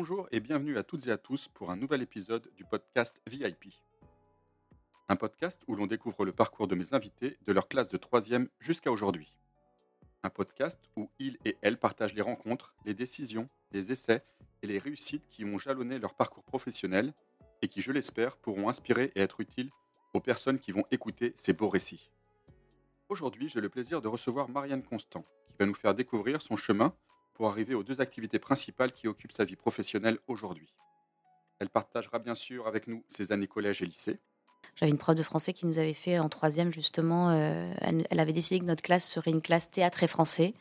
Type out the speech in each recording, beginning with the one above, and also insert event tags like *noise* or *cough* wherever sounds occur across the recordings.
Bonjour et bienvenue à toutes et à tous pour un nouvel épisode du podcast VIP. Un podcast où l'on découvre le parcours de mes invités de leur classe de 3e jusqu'à aujourd'hui. Un podcast où ils et elles partagent les rencontres, les décisions, les essais et les réussites qui ont jalonné leur parcours professionnel et qui, je l'espère, pourront inspirer et être utiles aux personnes qui vont écouter ces beaux récits. Aujourd'hui, j'ai le plaisir de recevoir Marianne Constant, qui va nous faire découvrir son chemin pour arriver aux deux activités principales qui occupent sa vie professionnelle aujourd'hui. Elle partagera bien sûr avec nous ses années collège et lycée. J'avais une prof de français qui nous avait fait en troisième justement, euh, elle, elle avait décidé que notre classe serait une classe théâtre et français.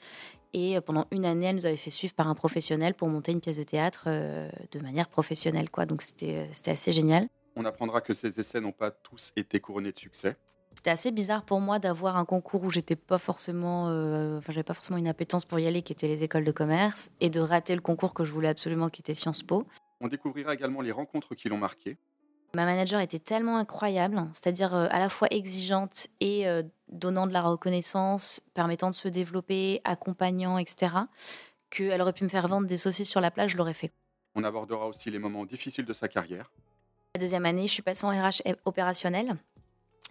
Et euh, pendant une année, elle nous avait fait suivre par un professionnel pour monter une pièce de théâtre euh, de manière professionnelle. Quoi. Donc c'était assez génial. On apprendra que ces essais n'ont pas tous été couronnés de succès. C'était assez bizarre pour moi d'avoir un concours où j'étais pas forcément, euh, enfin j'avais pas forcément une appétence pour y aller, qui était les écoles de commerce, et de rater le concours que je voulais absolument, qui était Sciences Po. On découvrira également les rencontres qui l'ont marqué. Ma manager était tellement incroyable, c'est-à-dire euh, à la fois exigeante et euh, donnant de la reconnaissance, permettant de se développer, accompagnant, etc., qu'elle aurait pu me faire vendre des saucisses sur la plage, je l'aurais fait. On abordera aussi les moments difficiles de sa carrière. La deuxième année, je suis passée en RH opérationnel,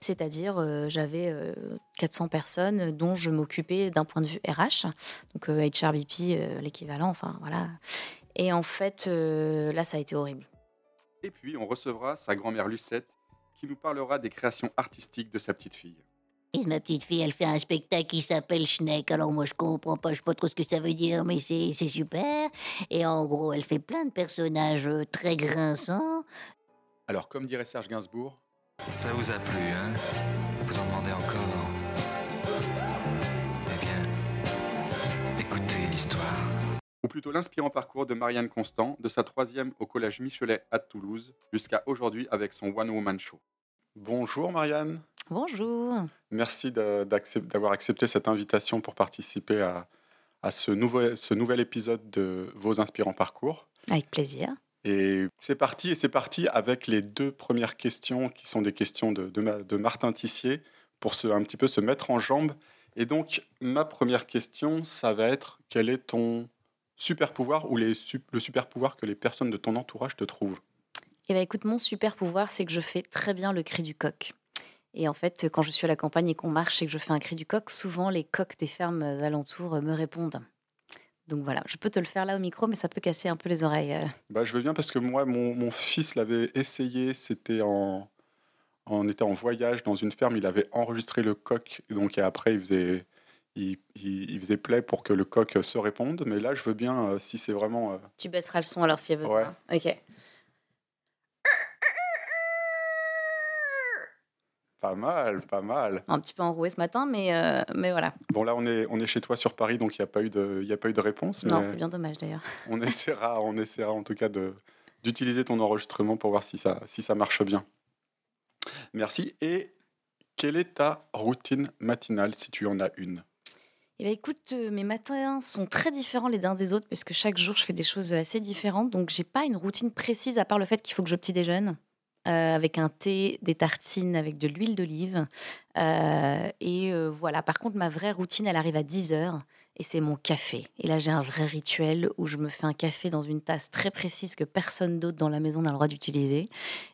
c'est-à-dire euh, j'avais euh, 400 personnes dont je m'occupais d'un point de vue RH, donc euh, HRBP, euh, l'équivalent, enfin voilà. Et en fait, euh, là, ça a été horrible. Et puis, on recevra sa grand-mère Lucette, qui nous parlera des créations artistiques de sa petite fille. Et ma petite fille, elle fait un spectacle qui s'appelle Schneck. Alors moi, je comprends pas, je sais pas trop ce que ça veut dire, mais c'est c'est super. Et en gros, elle fait plein de personnages euh, très grinçants. Alors, comme dirait Serge Gainsbourg, Ça vous a plu, hein? Vous en demandez encore? Eh bien, écoutez l'histoire. ou plutôt l'inspirant parcours de Marianne Constant, de sa troisième au collège Michelet à Toulouse, jusqu'à aujourd'hui avec son One Woman Show. Bonjour Marianne, Bonjour. merci d'avoir accepté cette invitation pour participer à, à ce, nouveau, ce nouvel épisode de Vos inspirants parcours. Avec plaisir. Et c'est parti, et c'est parti avec les deux premières questions qui sont des questions de, de, Ma- de Martin Tissier pour un petit peu se mettre en jambe. Et donc, ma première question, ça va être quel est ton super pouvoir ou le super pouvoir que les personnes de ton entourage te trouvent? Eh ben écoute, mon super pouvoir, c'est que je fais très bien le cri du coq. Et en fait, quand je suis à la campagne et qu'on marche et que je fais un cri du coq, souvent les coqs des fermes alentours me répondent. Donc voilà, je peux te le faire là au micro, mais ça peut casser un peu les oreilles. euh. bah, Je veux bien parce que moi, mon, mon fils l'avait essayé, c'était en, on était en voyage dans une ferme, il avait enregistré le coq, et donc et après il faisait, il, il- il faisait play pour que le coq se réponde. Mais là, je veux bien, euh, si c'est vraiment... euh, Tu baisseras le son alors s'il y a besoin. Ok. Pas mal, pas mal. Un petit peu enroué ce matin, mais, euh, mais voilà. Bon, là, on est, on est chez toi sur Paris, donc il n'y a, pas eu de- y a pas eu de réponse. Non, c'est bien dommage d'ailleurs. *laughs* on essaiera, on essaiera en tout cas de- d'utiliser ton enregistrement pour voir si ça, si ça marche bien. Merci. Et quelle est ta routine matinale, si tu en as une? Eh bien, écoute, euh, mes matins sont très différents les uns des autres parce que chaque jour je fais des choses assez différentes. Donc, j'ai pas une routine précise à part le fait qu'il faut que je petit déjeune euh, avec un thé, des tartines avec de l'huile d'olive. Euh, et euh, voilà. Par contre, ma vraie routine, elle arrive à 10 heures et c'est mon café. Et là, j'ai un vrai rituel où je me fais un café dans une tasse très précise que personne d'autre dans la maison n'a le droit d'utiliser.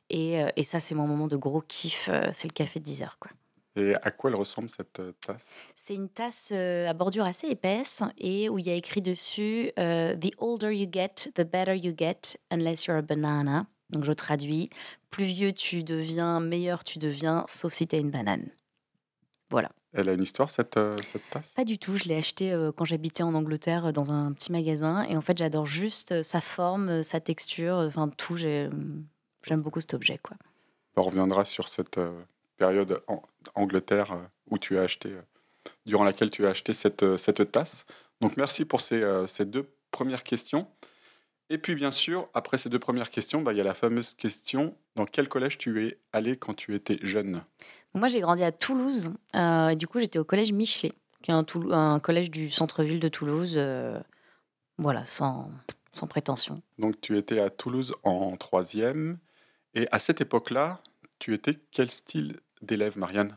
Et, et ça, c'est mon moment de gros kiff. c'est le café de 10 heures, quoi. Et à quoi elle ressemble cette tasse? C'est une tasse à bordure assez épaisse et où il y a écrit dessus The older you get, the better you get, unless you're a banana. Donc je traduis plus vieux tu deviens, meilleur tu deviens, sauf si t'es une banane. Voilà. Elle a une histoire, cette, euh, cette tasse? Pas du tout. Je l'ai acheté euh, quand j'habitais en Angleterre euh, dans un petit magasin et en fait j'adore juste euh, sa forme, sa texture, enfin tout. j'ai- J'aime beaucoup cet objet quoi. On reviendra sur cette période en Angleterre où tu as acheté, durant laquelle tu as acheté cette, cette tasse. Donc merci pour ces, ces deux premières questions. Et puis bien sûr, après ces deux premières questions, bah, il y a la fameuse question dans quel collège tu es allé quand tu étais jeune? Moi, j'ai grandi à Toulouse. euh, et du coup, j'étais au collège Michelet, qui est un collège du centre-ville de Toulouse. euh, voilà, sans, sans prétention. Donc tu étais à Toulouse en troisième. Et à cette époque-là, tu étais quel style d'élève, Marianne?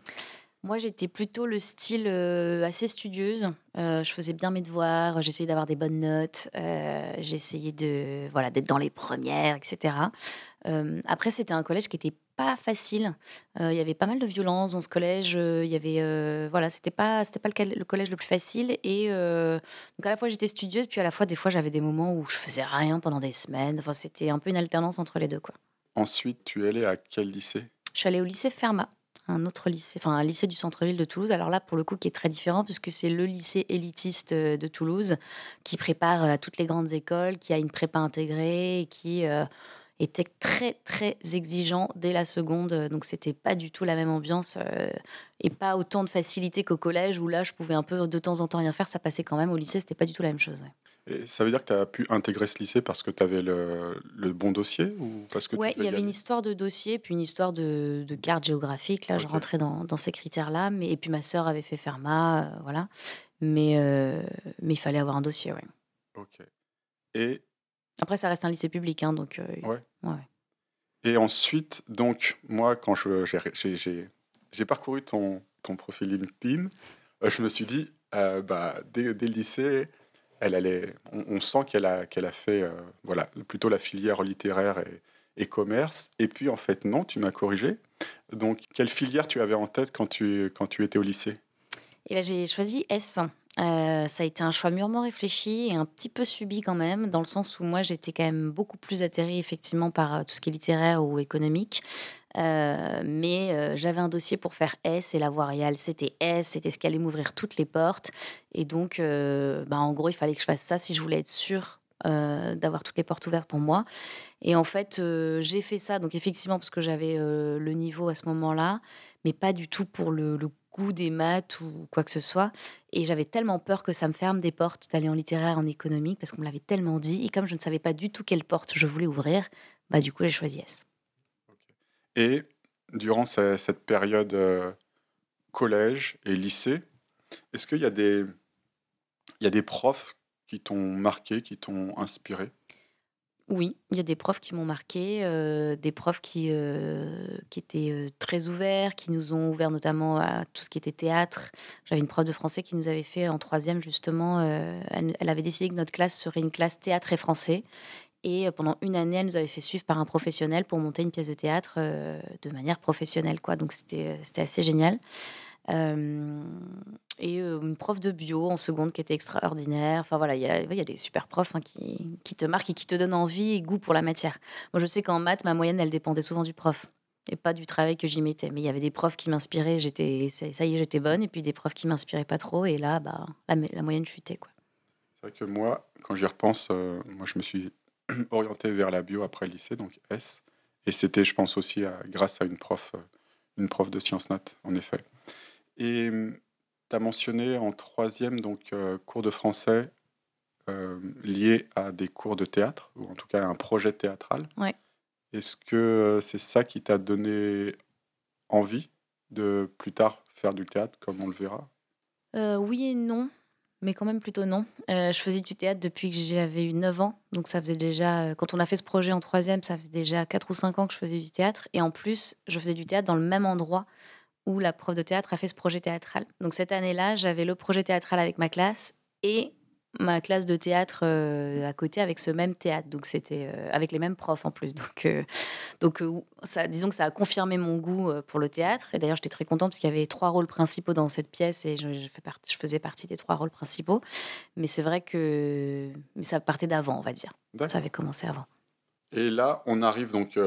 Moi, j'étais plutôt le style euh, assez studieuse. Euh, je faisais bien mes devoirs, j'essayais d'avoir des bonnes notes, euh, j'essayais de voilà d'être dans les premières, etc. Euh, après, c'était un collège qui était pas facile. Il y avait pas mal de violence dans ce collège. Il y avait voilà, c'était pas c'était pas le, collège le plus facile. Et donc à la fois j'étais studieuse, puis à la fois des fois j'avais des moments où je faisais rien pendant des semaines. Enfin, c'était un peu une alternance entre les deux quoi. Ensuite, tu es allé à quel lycée? Je suis allée au lycée Fermat, un autre lycée, enfin un lycée du centre-ville de Toulouse. Alors là, pour le coup, qui est très différent, puisque c'est le lycée élitiste euh, de Toulouse, qui prépare euh, à toutes les grandes écoles, qui a une prépa intégrée, et qui euh, était très, très exigeant dès la seconde. Donc, c'était pas du tout la même ambiance euh, et pas autant de facilité qu'au collège, où là, je pouvais un peu de temps en temps rien faire. Ça passait quand même. Au lycée, c'était pas du tout la même chose. ouais. Et ça veut dire que tu as pu intégrer ce lycée parce que tu avais le, le bon dossier ou parce que Ouais, il y avait une histoire de dossier, puis une histoire de, de carte géographique. Là, je rentrais dans, dans ces critères-là. Mais, et puis ma sœur avait fait Fermat, euh, voilà. Mais, euh, mais il fallait avoir un dossier, ouais. Ok. Et, Après, ça reste un lycée public, hein, donc... euh, Ouais. ouais, ouais. et ensuite, donc, moi, quand je- j'ai- j'ai j'ai- j'ai parcouru ton, ton profil LinkedIn, euh, je me suis dit, euh, bah, dès, dès le lycée, elle allait, on, on sent qu'elle a, qu'elle a fait euh, voilà, plutôt la filière littéraire et, et commerce. Et puis, en fait, non, tu m'as corrigé. Donc, quelle filière tu avais en tête quand tu, quand tu étais au lycée? Et ben, j'ai choisi S. Euh, ça a été un choix mûrement réfléchi et un petit peu subi quand même, dans le sens où moi j'étais quand même beaucoup plus atterrée effectivement par euh, tout ce qui est littéraire ou économique. Euh, mais j'avais un dossier pour faire S et la voie royale c'était S, c'était ce qui allait m'ouvrir toutes les portes. Et donc, bah, en gros, il fallait que je fasse ça si je voulais être sûre d'avoir toutes les portes ouvertes pour moi. Et en fait, j'ai fait ça, donc effectivement, parce que j'avais le niveau à ce moment-là, mais pas du tout pour le, goût des maths ou quoi que ce soit. Et j'avais tellement peur que ça me ferme des portes d'aller en littéraire, en économique, parce qu'on me l'avait tellement dit. Et comme je ne savais pas du tout quelle porte je voulais ouvrir, bah du coup, j'ai choisi S. Et durant ce- cette période euh, collège et lycée, est-ce qu'il y, y a des profs qui t'ont marqué, qui t'ont inspiré? Oui, il y a des profs qui m'ont marqué, euh, des profs qui, euh, étaient euh, très ouverts, qui nous ont ouvert notamment à tout ce qui était théâtre. J'avais une prof de français qui nous avait fait en troisième justement, elle, avait décidé que notre classe serait une classe théâtre et français. Et pendant une année, elle nous avait fait suivre par un professionnel pour monter une pièce de théâtre de manière professionnelle. Quoi. Donc c'était assez génial. Euh, et euh, une prof de bio en seconde qui était extraordinaire. Enfin voilà, il y a, des super profs hein, qui, te marquent et qui te donnent envie et goût pour la matière. Moi, je sais qu'en maths, ma moyenne, elle dépendait souvent du prof et pas du travail que j'y mettais. Mais il y avait des profs qui m'inspiraient, j'étais, ça y est, j'étais bonne, et puis des profs qui m'inspiraient pas trop, et là, bah, la, moyenne chutait. Quoi. C'est vrai que moi, quand j'y repense, euh, moi je me suis *clears throat* orienté vers la bio après le lycée, donc S. Et c'était, je pense, aussi grâce à une prof, une prof de sciences nat, en effet. Et tu as mentionné en troisième, donc euh, cours de français euh, lié à des cours de théâtre, ou en tout cas à un projet théâtral. Ouais. Est-ce que euh, c'est ça qui t'a donné envie de plus tard faire du théâtre, comme on le verra? Euh, oui et non, mais quand même plutôt non. Euh, je faisais du théâtre depuis que j'avais eu 9 ans, donc ça faisait déjà, quand on a fait ce projet en troisième, ça faisait déjà 4 ou 5 ans que je faisais du théâtre, et en plus, je faisais du théâtre dans le même endroit où la prof de théâtre a fait ce projet théâtral. Donc cette année-là, j'avais le projet théâtral avec ma classe et ma classe de théâtre euh, à côté avec ce même théâtre. Donc c'était euh, avec les mêmes profs en plus. Donc, euh, donc ça, disons que ça a confirmé mon goût pour le théâtre. Et d'ailleurs, j'étais très contente parce qu'il y avait trois rôles principaux dans cette pièce et je, je fais partie, je faisais partie des trois rôles principaux. Mais c'est vrai que mais ça partait d'avant, on va dire. Ça avait commencé avant. Et là, on arrive donc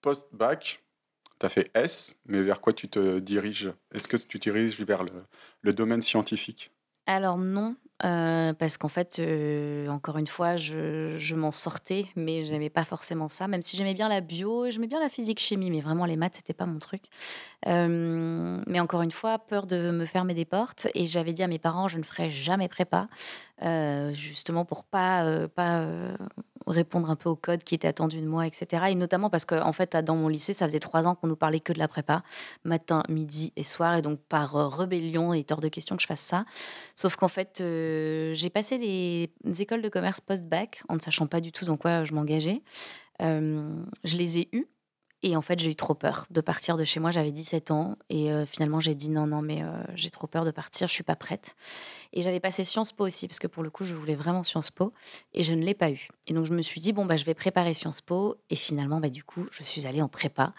post-bac. Tu as fait S, mais vers quoi tu te diriges? Est-ce que tu te diriges vers le, domaine scientifique? Alors non, euh, parce qu'en fait, euh, encore une fois, je, je m'en sortais, mais je n'aimais pas forcément ça, même si j'aimais bien la bio, j'aimais bien la physique-chimie, mais vraiment les maths, c'était pas mon truc. Euh, mais encore une fois, peur de me fermer des portes, et j'avais dit à mes parents, je ne ferai jamais prépa, justement pour pas, pas répondre un peu au code qui était attendu de moi, etc. Et notamment parce que, en fait, dans mon lycée, ça faisait trois ans qu'on nous parlait que de la prépa, matin, midi et soir, et donc par euh, rébellion, il est hors de question que je fasse ça. Sauf qu'en fait, euh, j'ai passé les écoles de commerce post-bac en ne sachant pas du tout dans quoi je m'engageais. Euh, je les ai eues. Et en fait, j'ai eu trop peur de partir de chez moi. J'avais 17 ans et euh, finalement, j'ai dit non, non, mais euh, j'ai trop peur de partir, je suis pas prête. Et j'avais passé Sciences Po aussi parce que pour le coup, je voulais vraiment Sciences Po et je ne l'ai pas eu. Et donc, je me suis dit bon, bah, je vais préparer Sciences Po et finalement, bah, du coup, je suis allée en prépa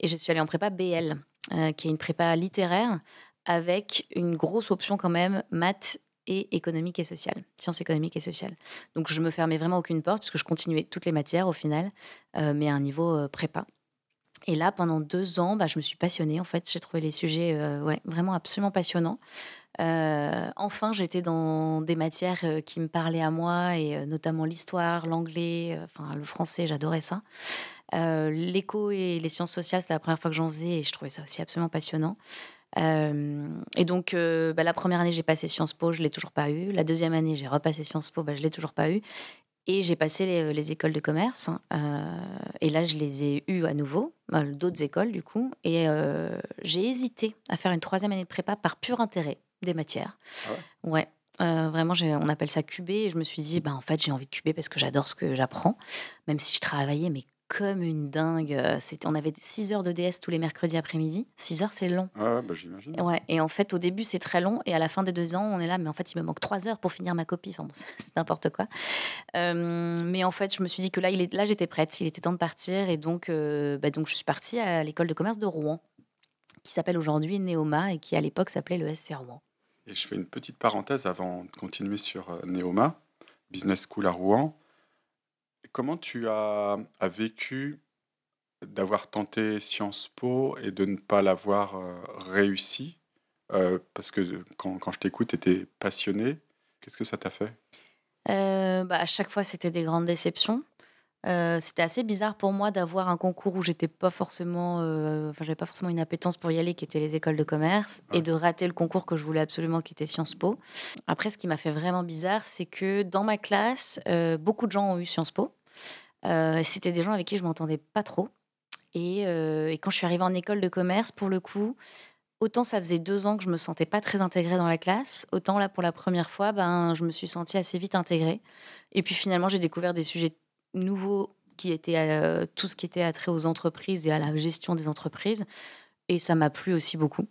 et je suis allée en prépa BL, euh, qui est une prépa littéraire avec une grosse option quand même maths et économique et sociale, sciences économiques et sociales. Donc je me fermais vraiment aucune porte puisque je continuais toutes les matières au final, mais à un niveau prépa. Et là, pendant deux ans, bah, je me suis passionnée. En fait, j'ai trouvé les sujets euh, ouais, vraiment absolument passionnants. Euh, enfin, j'étais dans des matières euh, qui me parlaient à moi, et notamment l'histoire, l'anglais, enfin le français, j'adorais ça. L'éco et les sciences sociales, c'est la première fois que j'en faisais, et je trouvais ça aussi absolument passionnant. et donc, bah, la première année, j'ai passé Sciences Po, je l'ai toujours pas eu. La deuxième année, j'ai repassé Sciences Po, bah, je l'ai toujours pas eu. Et j'ai passé les, les, écoles de commerce. Euh, et là, je les ai eues à nouveau, euh, d'autres écoles du coup. Et euh, j'ai hésité à faire une troisième année de prépa par pur intérêt des matières. Ah ouais? ouais. vraiment, on appelle ça QB. Et je me suis dit, bah, en fait, j'ai envie de QB parce que j'adore ce que j'apprends. Même si je travaillais, mais comme une dingue. Euh, c'était, on avait 6 heures de DS tous les mercredis après-midi. 6 heures, c'est long. Ah ouais, bah j'imagine. Ouais, et en fait, au début, c'est très long. Et à la fin des deux ans, on est là, mais en fait, il me manque 3 heures pour finir ma copie. Enfin bon, *laughs* c'est n'importe quoi. Euh, mais en fait, je me suis dit que là, il est, là j'étais prête. Il était temps de partir. Et donc, euh, bah, donc je suis partie à l'école de commerce de Rouen, qui s'appelle aujourd'hui Neoma et qui à l'époque s'appelait le SC Rouen. Et je fais une petite parenthèse avant de continuer sur Neoma, Business School à Rouen. Comment tu as, vécu d'avoir tenté Sciences Po et de ne pas l'avoir euh, réussi euh, Parce que quand, quand je t'écoute, tu étais passionné. Qu'est-ce que ça t'a fait? Euh, bah, À chaque fois, c'était des grandes déceptions. c'était assez bizarre pour moi d'avoir un concours où j'étais pas forcément, enfin j'avais pas forcément une appétence pour y aller, qui était les écoles de commerce, et de rater le concours que je voulais absolument, qui était Sciences Po. Après, ce qui m'a fait vraiment bizarre, c'est que dans ma classe, beaucoup de gens ont eu Sciences Po. Euh, c'était des gens avec qui je m'entendais pas trop. Euh, et, quand je suis arrivée en école de commerce, pour le coup, autant ça faisait deux ans que je me sentais pas très intégrée dans la classe, autant là pour la première fois, ben je me suis sentie assez vite intégrée. Et puis finalement, j'ai découvert des sujets nouveaux qui étaient euh, tout ce qui était attrait aux entreprises et à la gestion des entreprises. Et ça m'a plu aussi beaucoup.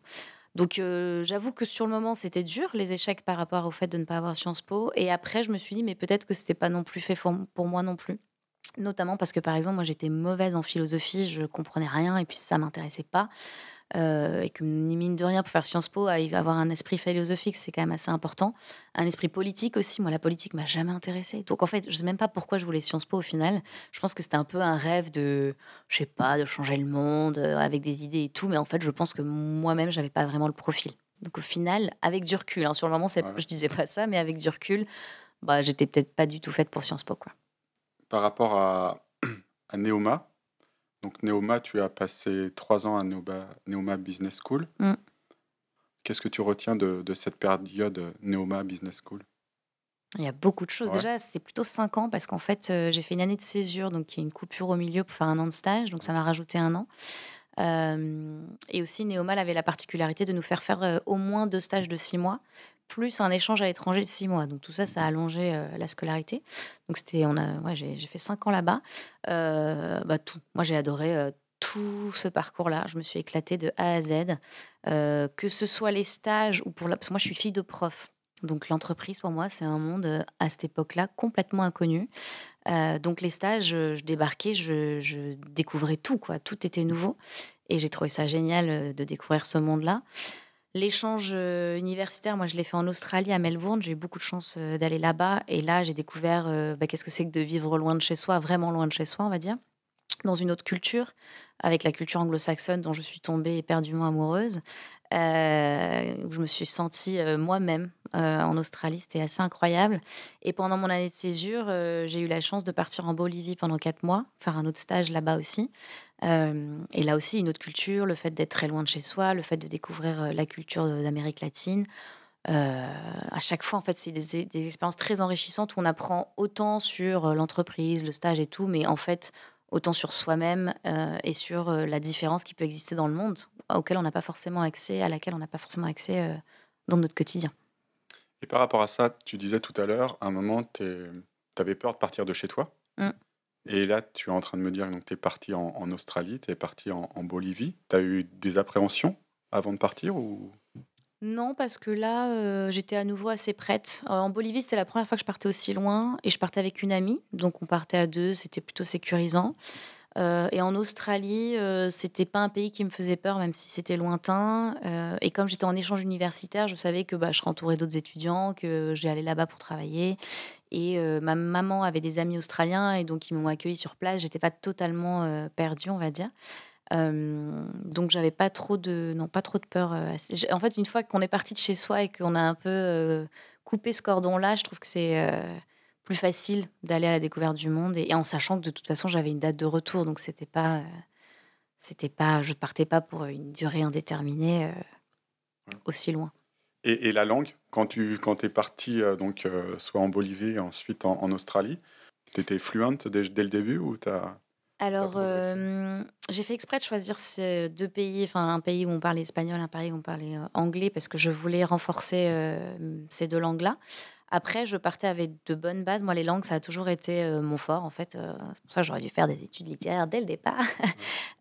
Donc j'avoue que sur le moment c'était dur les échecs par rapport au fait de ne pas avoir Sciences Po. Et après je me suis dit mais peut-être que c'était pas non plus fait pour moi non plus. Notamment parce que, par exemple, moi, j'étais mauvaise en philosophie, je comprenais rien et puis ça m'intéressait pas. Euh, et que, ni mine de rien, pour faire Sciences Po, avoir un esprit philosophique, c'est quand même assez important. Un esprit politique aussi. Moi, la politique m'a jamais intéressée. Donc, en fait, je sais même pas pourquoi je voulais Sciences Po au final. Je pense que c'était un peu un rêve de, je sais pas, de changer le monde euh, avec des idées et tout. Mais en fait, je pense que moi-même, j'avais pas vraiment le profil. Donc, au final, avec du recul, hein, sur le moment, ouais. je disais pas ça, mais avec du recul, bah, j'étais peut-être pas du tout faite pour Sciences Po, quoi par rapport à, *clears throat* à Neoma. Donc Neoma, tu as passé trois ans à Neoma, Business School. Mm. Qu'est-ce que tu retiens de, de, cette période Neoma Business School? Il y a beaucoup de choses. Déjà, c'était plutôt cinq ans parce qu'en fait, euh, j'ai fait une année de césure, donc il y a une coupure au milieu pour faire un an de stage, donc ça m'a rajouté un an. Euh, et aussi, Neoma avait la particularité de nous faire faire euh, au moins deux stages de six mois plus un échange à l'étranger de six mois. Donc tout ça, ça a allongé euh, la scolarité. Donc c'était, on a, ouais, j'ai, fait cinq ans là-bas. Euh, bah, tout. Moi, j'ai adoré euh, tout ce parcours-là. Je me suis éclatée de A à Z, que ce soit les stages ou pour la... parce que moi, je suis fille de prof. Donc l'entreprise, pour moi, c'est un monde à cette époque-là complètement inconnu. donc les stages, je, débarquais, je, je, découvrais tout, quoi. Tout était nouveau. Et j'ai trouvé ça génial de découvrir ce monde-là. L'échange euh, universitaire, moi, je l'ai fait en Australie, à Melbourne. J'ai eu beaucoup de chance euh, d'aller là-bas. Et là, j'ai découvert euh, bah, qu'est-ce que c'est que de vivre loin de chez soi, vraiment loin de chez soi, on va dire, dans une autre culture, avec la culture anglo-saxonne dont je suis tombée éperdument amoureuse. je me suis sentie moi-même en Australie. C'était assez incroyable. Et pendant mon année de césure, j'ai eu la chance de partir en Bolivie pendant quatre mois, faire un autre stage là-bas aussi et là aussi, une autre culture, le fait d'être très loin de chez soi, le fait de découvrir la culture d'Amérique latine. à chaque fois, en fait, c'est des, des, expériences très enrichissantes où on apprend autant sur l'entreprise, le stage et tout, mais en fait, autant sur soi-même et sur la différence qui peut exister dans le monde, auquel on n'a pas forcément accès, à laquelle on n'a pas forcément accès dans notre quotidien. Et par rapport à ça, tu disais tout à l'heure, à un moment, tu avais peur de partir de chez toi. Mmh. Et là, tu es en train de me dire que tu es parti en, Australie, tu es parti en, en Bolivie. Tu as eu des appréhensions avant de partir ou? Non, parce que là, euh, j'étais à nouveau assez prête. Euh, en Bolivie, c'était la première fois que je partais aussi loin et je partais avec une amie. Donc, on partait à deux, c'était plutôt sécurisant. Euh, et en Australie, euh, c'était pas un pays qui me faisait peur, même si c'était lointain. Euh, et comme j'étais en échange universitaire, je savais que bah, je serais d'autres étudiants, que j'allais là-bas pour travailler. Et euh, ma maman avait des amis australiens et donc ils m'ont accueilli sur place. J'étais pas totalement perdue, on va dire. Donc j'avais pas trop de non pas trop de peur. En fait, une fois qu'on est parti de chez soi et qu'on a un peu coupé ce cordon-là, je trouve que c'est plus facile d'aller à la découverte du monde et, et en sachant que de toute façon j'avais une date de retour, donc c'était pas euh, c'était pas je partais pas pour une durée indéterminée euh, Ouais. aussi loin. Et, et la langue, quand tu quand es parti, euh, donc, soit en Bolivie et ensuite en, en Australie, tu étais fluente dès, dès le début ou t'as... Alors, progressé euh, j'ai fait exprès de choisir ces deux pays, enfin un pays où on parlait espagnol, un pays où on parlait anglais, parce que je voulais renforcer ces deux langues-là. Après, je partais avec de bonnes bases. Moi, les langues, ça a toujours été euh, mon fort, en fait. Euh, c'est pour ça que j'aurais dû faire des études littéraires dès le départ. *laughs*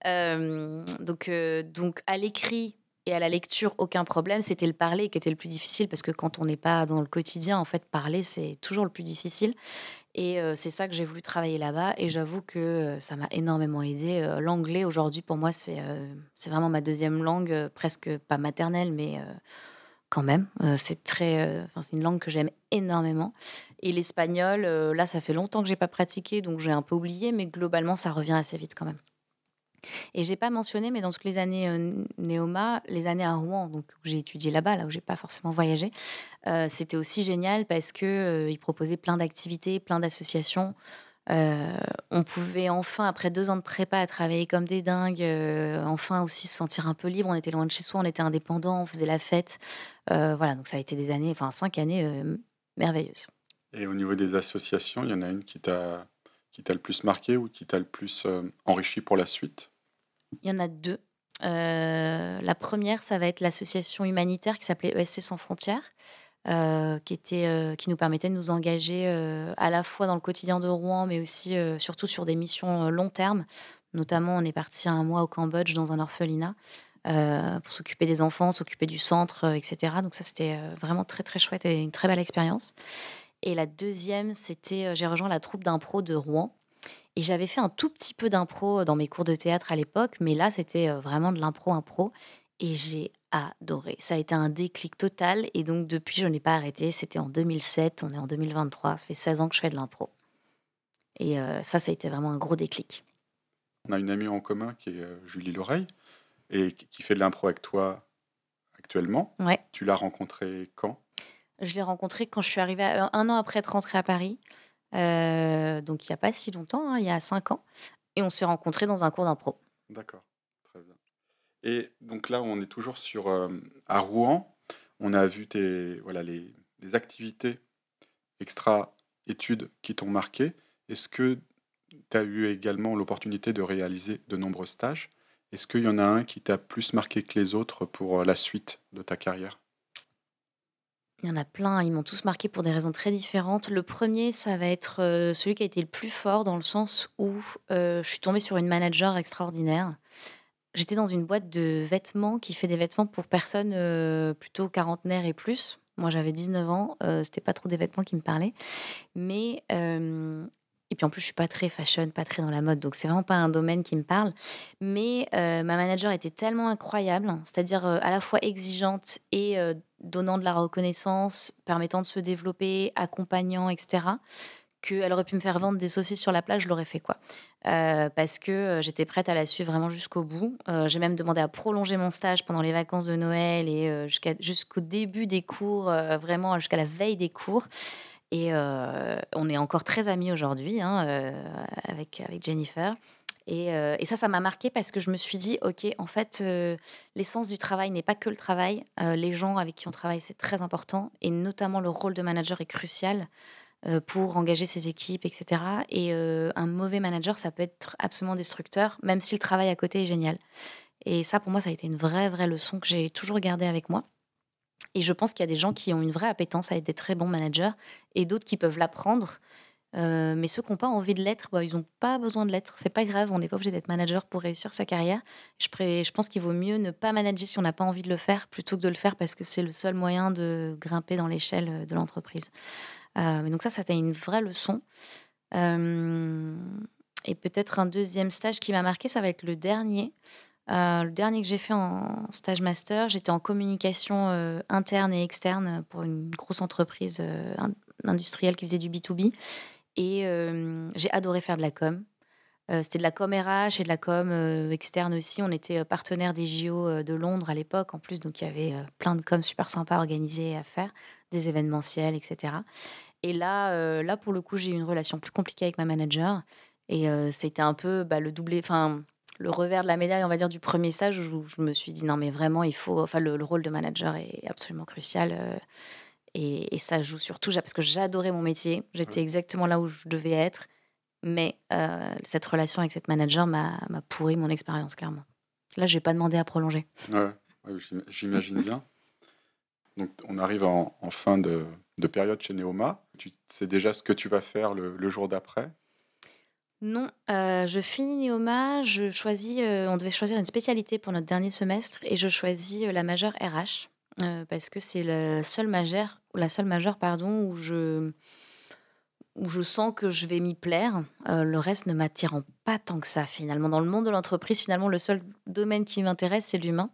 Euh, donc, donc, à l'écrit et à la lecture, aucun problème. C'était le parler qui était le plus difficile, parce que quand on n'est pas dans le quotidien, en fait, parler, c'est toujours le plus difficile. Et c'est ça que j'ai voulu travailler là-bas. Et j'avoue que ça m'a énormément aidé. L'anglais, aujourd'hui, pour moi, c'est c'est vraiment ma deuxième langue, presque pas maternelle, mais quand même. Euh, c'est très, euh, c'est une langue que j'aime énormément. Et l'espagnol, euh, là, ça fait longtemps que j'ai pas pratiqué, donc j'ai un peu oublié, mais globalement, ça revient assez vite quand même. Et j'ai pas mentionné, mais dans toutes les années euh, Néoma, les années à Rouen, donc où j'ai étudié là-bas, là où j'ai pas forcément voyagé, c'était aussi génial parce que euh, ils proposaient plein d'activités, plein d'associations. Euh, on pouvait enfin, après deux ans de prépa, travailler comme des dingues, euh, enfin aussi se sentir un peu libre. On était loin de chez soi, on était indépendant, on faisait la fête. Euh, voilà, donc ça a été des années, enfin cinq années merveilleuses. Et au niveau des associations, il y en a une qui t'a qui t'a le plus marqué ou qui t'a le plus enrichi pour la suite? Il y en a deux. La première, ça va être l'association humanitaire qui s'appelait ESC Sans Frontières, euh, qui, était, euh, qui nous permettait de nous engager euh, à la fois dans le quotidien de Rouen, mais aussi surtout sur des missions long terme. Notamment, on est parti un mois au Cambodge dans un orphelinat pour s'occuper des enfants, s'occuper du centre, etc. Donc ça, c'était vraiment très très chouette et une très belle expérience. Et la deuxième, c'était j'ai rejoint la troupe d'impro de Rouen. Et j'avais fait un tout petit peu d'impro dans mes cours de théâtre à l'époque, mais là, c'était vraiment de l'impro-impro. Et j'ai adoré. Ça a été un déclic total. Et donc, depuis, je n'ai pas arrêté. C'était en 2007, on est en 2023. Ça fait 16 ans que je fais de l'impro. Et euh, ça, ça a été vraiment un gros déclic. On a une amie en commun qui est euh, Julie Loreille et qui fait de l'impro avec toi actuellement. Ouais. Tu l'as rencontrée quand? Je l'ai rencontré quand je suis arrivée, à- un an après être rentrée à Paris. Euh, donc, il n'y a pas si longtemps, hein, il y a 5 ans. Et on s'est rencontrés dans un cours d'impro. D'accord. Et donc là, on est toujours sur euh, à Rouen. On a vu les, activités extra études qui t'ont marqué. Est-ce que tu as eu également l'opportunité de réaliser de nombreux stages? Est-ce qu'il y en a un qui t'a plus marqué que les autres pour euh, la suite de ta carrière? Il y en a plein, ils m'ont tous marqué pour des raisons très différentes. Le premier, ça va être euh, celui qui a été le plus fort dans le sens où je suis tombée sur une manager extraordinaire. J'étais dans une boîte de vêtements qui fait des vêtements pour personnes euh, plutôt quarantenaires et plus. Moi, j'avais 19 ans, euh, c'était pas trop des vêtements qui me parlaient. Mais, euh, et puis en plus, je suis pas très fashion, pas très dans la mode, donc c'est vraiment pas un domaine qui me parle. Mais euh, ma manager était tellement incroyable, c'est-à-dire à la fois exigeante et donnant de la reconnaissance, permettant de se développer, accompagnant, etc. Qu'elle aurait pu me faire vendre des saucisses sur la plage, je l'aurais fait quoi. Euh, parce que euh, j'étais prête à la suivre vraiment jusqu'au bout. Euh, J'ai même demandé à prolonger mon stage pendant les vacances de Noël et jusqu'au début des cours, vraiment jusqu'à la veille des cours. Et on est encore très amis aujourd'hui hein, avec, Jennifer. Et, ça, ça m'a marqué parce que je me suis dit, OK, en fait, l'essence du travail n'est pas que le travail. Les gens avec qui on travaille, c'est très important. Et notamment, le rôle de manager est crucial pour engager ses équipes, etc. Et euh, un mauvais manager, ça peut être absolument destructeur, même si le travail à côté est génial. Et ça, pour moi, ça a été une vraie, vraie leçon que j'ai toujours gardée avec moi. Et je pense qu'il y a des gens qui ont une vraie appétence à être des très bons managers et d'autres qui peuvent l'apprendre. Euh, mais ceux qui n'ont pas envie de l'être, bah, ils n'ont pas besoin de l'être. C'est pas grave, on n'est pas obligé d'être manager pour réussir sa carrière. Je pense qu'il vaut mieux ne pas manager si on n'a pas envie de le faire plutôt que de le faire parce que c'est le seul moyen de grimper dans l'échelle de l'entreprise. Euh, donc ça, ça a une vraie leçon. Euh, et peut-être un deuxième stage qui m'a marqué, ça va être le dernier. le dernier que j'ai fait en stage master, j'étais en communication interne et externe pour une grosse entreprise industrielle qui faisait du B2B. Et j'ai adoré faire de la com. C'était de la com RH et de la com externe aussi. On était partenaire des JO de Londres à l'époque en plus, donc il y avait plein de com super sympas organisés à faire, des événementiels, etc. Et là, là pour le coup, j'ai eu une relation plus compliquée avec ma manager. Et c'était un peu bah, le doublé, enfin le revers de la médaille, on va dire, du premier stage où je, me suis dit non mais vraiment, il faut, enfin le, le rôle de manager est absolument crucial. Et, ça joue surtout parce que j'adorais mon métier. J'étais exactement là où je devais être. Mais euh, cette relation avec cette manager m'a pourri mon expérience, clairement. Là, je n'ai pas demandé à prolonger. Ouais, j'imagine bien. Donc, on arrive en, fin de, période chez Neoma. Tu sais déjà ce que tu vas faire le, jour d'après? Non, euh, je finis Neoma. Je choisis, euh, on devait choisir une spécialité pour notre dernier semestre et je choisis la majeure RH. Euh, parce que c'est la seule majeure, la seule majeure pardon, où je, où je sens que je vais m'y plaire. Euh, le reste ne m'attirant pas tant que ça finalement. Dans le monde de l'entreprise, finalement, le seul domaine qui m'intéresse, c'est l'humain.